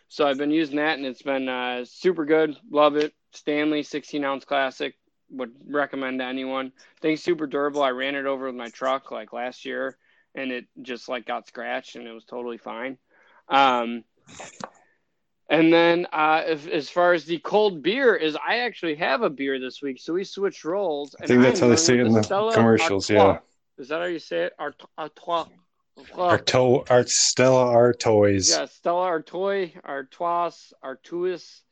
So I've been using that and it's been uh, super good. Love it. Stanley 16 ounce classic would recommend to anyone. Thing's super durable. I ran it over with my truck like last year, and it just like got scratched, and it was totally fine. Um, and then uh, if, as far as the cold beer is, I actually have a beer this week, so we switched roles. I think that's how they say it in the Stella commercials. Artois. Yeah. Is that how you say it? Art- Artois. Arto- Art Stella Artois. Yeah, Stella Artois, Artois, Artois.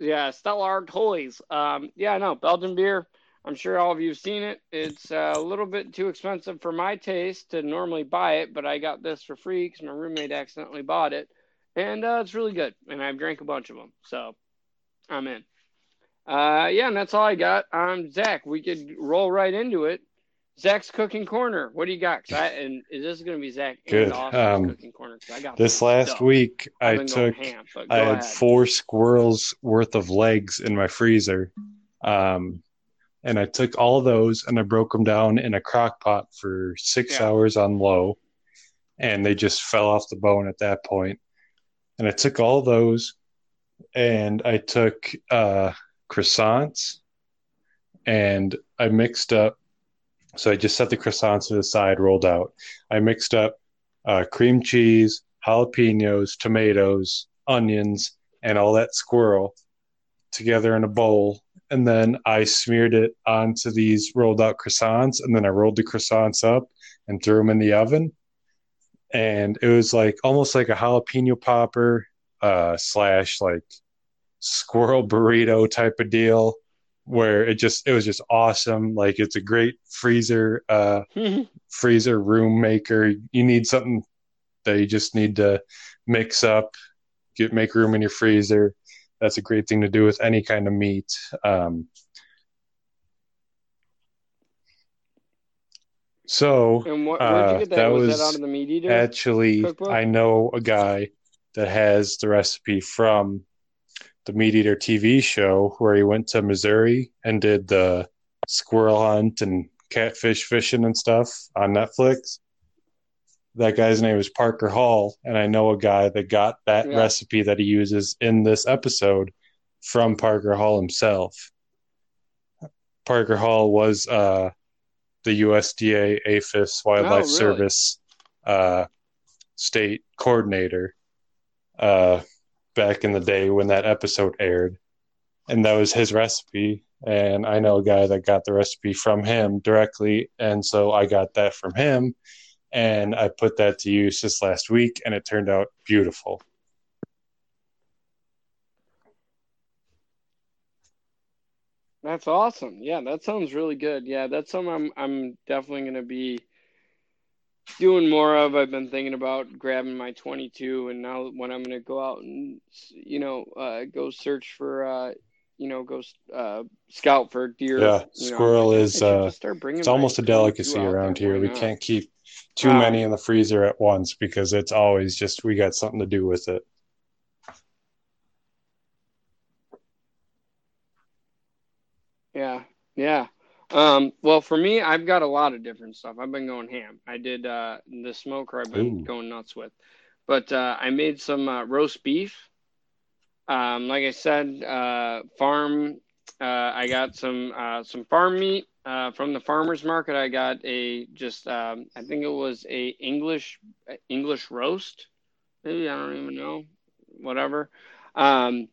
Yeah, Stella Artois. Um, yeah, no, Belgian beer. I'm sure all of you have seen it. It's a little bit too expensive for my taste to normally buy it, but I got this for free because my roommate accidentally bought it, and uh, it's really good. And I've drank a bunch of them, so I'm in. Uh, yeah, and that's all I got. I'm Zach, we could roll right into it. Zach's cooking corner. What do you got? I, and is this going to be Zach Good. Um, cooking corner? I got This last stuff. week, I've I took ham, I had ahead. four squirrels worth of legs in my freezer. Um, and I took all those and I broke them down in a crock pot for six Yeah. hours on low. And they just fell off the bone at that point. And I took all those and I took uh, croissants and I mixed up. So I just set the croissants to the side, rolled out. I mixed up uh, cream cheese, jalapenos, tomatoes, onions, and all that squirrel together in a bowl. And then I smeared it onto these rolled out croissants. And then I rolled the croissants up and threw them in the oven. And it was like almost like a jalapeno popper uh, slash like squirrel burrito type of deal where it just it was just awesome like it's a great freezer uh freezer room maker. You need something that you just need to mix up, get make room in your freezer. That's a great thing to do with any kind of meat. Um, so what, uh, that? that was, was that out of the MeatEater? actually, cookbook? I know a guy that has the recipe from the MeatEater TV show where he went to Missouri and did the squirrel hunt and catfish fishing and stuff on Netflix. That guy's name is Parker Hall, and I know a guy that got that Yeah. recipe that he uses in this episode from Parker Hall himself. Parker Hall was uh, the USDA APHIS Wildlife Oh, really? Service uh, state coordinator uh, back in the day when that episode aired. And that was his recipe. And I know a guy that got the recipe from him directly. And so I got that from him. And I put that to use this last week, and it turned out beautiful. That's awesome. Yeah, that sounds really good. Yeah, that's something I'm I'm definitely going to be doing more of. I've been thinking about grabbing my 22 and now when I'm going to go out and you know, uh go search for uh you know, go uh scout for deer. Yeah, you know, squirrel is, uh, It's almost a delicacy around here. We can't keep too Um, many in the freezer at once because it's always just we got something to do with it. Yeah. Um, well, for me, I've got a lot of different stuff. I've been going ham. I did uh, the smoker. I've been Ooh. going nuts with, but uh, I made some uh, roast beef. Um, like I said, uh, farm. Uh, I got some uh, some farm meat uh, from the farmers market. I got a just um, I think it was a English English roast. Maybe I don't even know. Whatever. Um,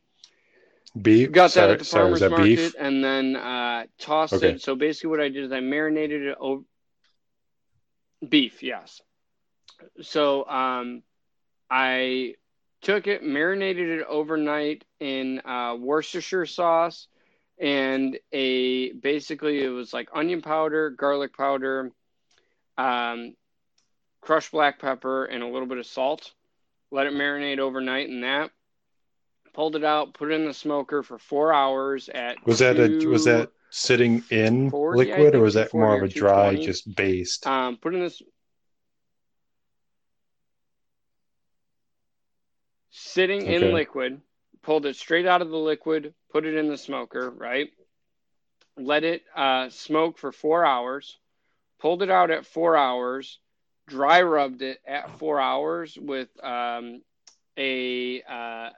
Beef. got that at the farmers market beef? and then uh tossed Okay. it so basically what i did is i marinated it over beef yes so um i took it marinated it overnight in uh worcestershire sauce and a basically it was like onion powder garlic powder um crushed black pepper, and a little bit of salt. Let it marinate overnight in that. Pulled it out, put it in the smoker for four hours at. Was that a was that sitting in 40, liquid or was that more of a dry, just based? Um, put in this. Sitting in liquid, pulled it straight out of the liquid, put it in the smoker, right? Let it uh, smoke for four hours, pulled it out at four hours, dry rubbed it at four hours with um, a uh,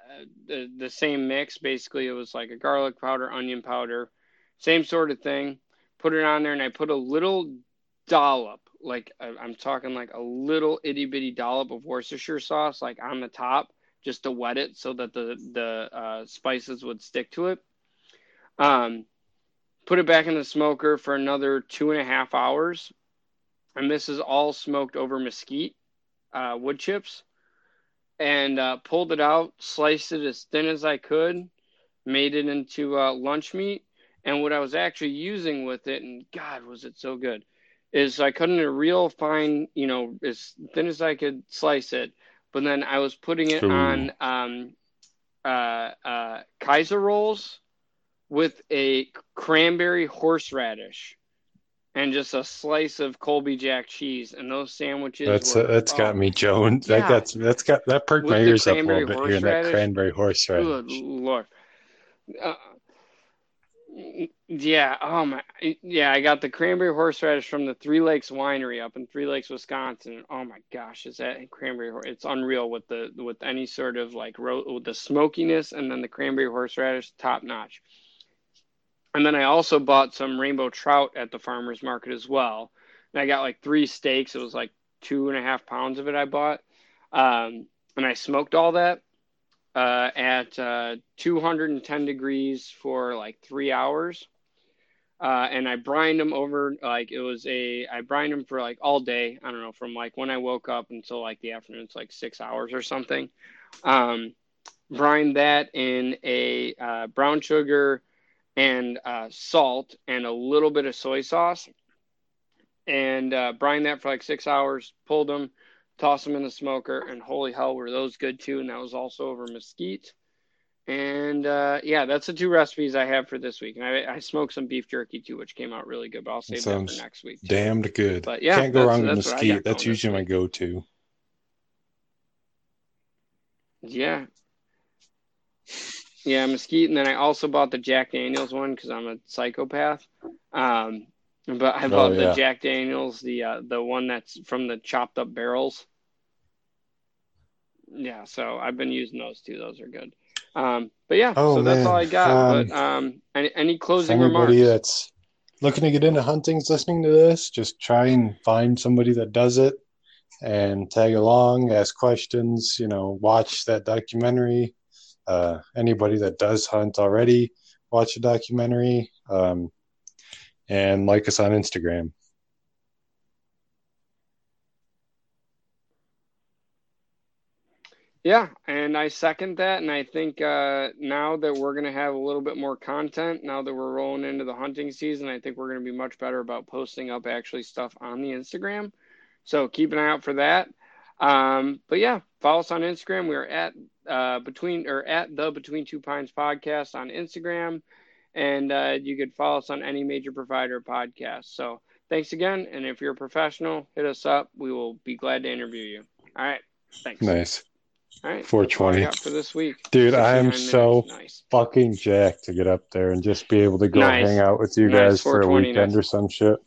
the, the same mix. Basically, it was like a garlic powder, onion powder, same sort of thing. Put it on there, and I put a little dollop, like I- I'm talking like a little itty bitty dollop of Worcestershire sauce, like on the top, just to wet it so that the the uh, spices would stick to it. Um, put it back in the smoker for another two and a half hours, and this is all smoked over mesquite uh, wood chips, and uh, pulled it out, sliced it as thin as I could, made it into uh, lunch meat. And what I was actually using with it, and God, was it so good, is I cut it a real fine, you know, as thin as I could slice it. But then I was putting it Ooh. on um, uh, uh, Kaiser rolls with a cranberry horseradish and just a slice of Colby Jack cheese. And those sandwiches That's were, that's got oh, me, Jones. That Yeah. got that's got that perked my With the ears up a little bit hearing that cranberry horseradish? cranberry Good horseradish. lord. Uh, yeah. Oh my. Yeah. I got the cranberry horseradish from the Three Lakes Winery up in Three Lakes, Wisconsin. Oh my gosh, is that cranberry? hor- It's unreal with the with any sort of like ro- with the smokiness and then the cranberry horseradish, top notch. And then I also bought some rainbow trout at the farmers market as well. And I got like three steaks. It was like two and a half pounds of it I bought. Um, and I smoked all that uh, at uh, 210 degrees for like three hours. Uh, and I brined them over like it was a I brined them for like all day. I don't know from like when I woke up until like the afternoon. It's like six hours or something. Um, brined that in a uh, brown sugar and uh, salt and a little bit of soy sauce, and uh, brined that for like six hours. Pulled them, tossed them in the smoker, and holy hell, were those good too! And that was also over mesquite. And uh, yeah, that's the two recipes I have for this week. And I, I smoked some beef jerky too, which came out really good. But I'll save that sounds for next week. too. Damned good. But yeah, Can't go that's- wrong with that's what I got mesquite. That's usually my go-to. Yeah. Yeah, mesquite, and then I also bought the Jack Daniels one because I'm a psychopath. Um, but I Oh, bought yeah. the Jack Daniels, the uh, the one that's from the chopped up barrels. Yeah, so I've been using those too. Those are good. Um, but yeah, Oh, so that's all I got. Um, but um, any, any closing remarks? anybody that's looking to get into hunting's listening to this, just try and find somebody that does it and tag along, ask questions, you know, watch that documentary. Uh, anybody that does hunt already, watch a documentary. Um, and like us on Instagram. Yeah, and I second that. And I think uh, now that we're going to have a little bit more content, now that we're rolling into the hunting season, I think we're going to be much better about posting up actually stuff on the Instagram. So keep an eye out for that. Um, but yeah, follow us on Instagram. We are at uh, between or at the Between Two Pines podcast on Instagram, and uh, you could follow us on any major provider podcast. So thanks again, and if you're a professional, hit us up. We will be glad to interview you. All right, thanks. Nice. All right. 420. All for this week. Dude, I am so nice. Fucking jacked to get up there and just be able to go Nice. hang out with you Nice, guys for a weekend or some shit.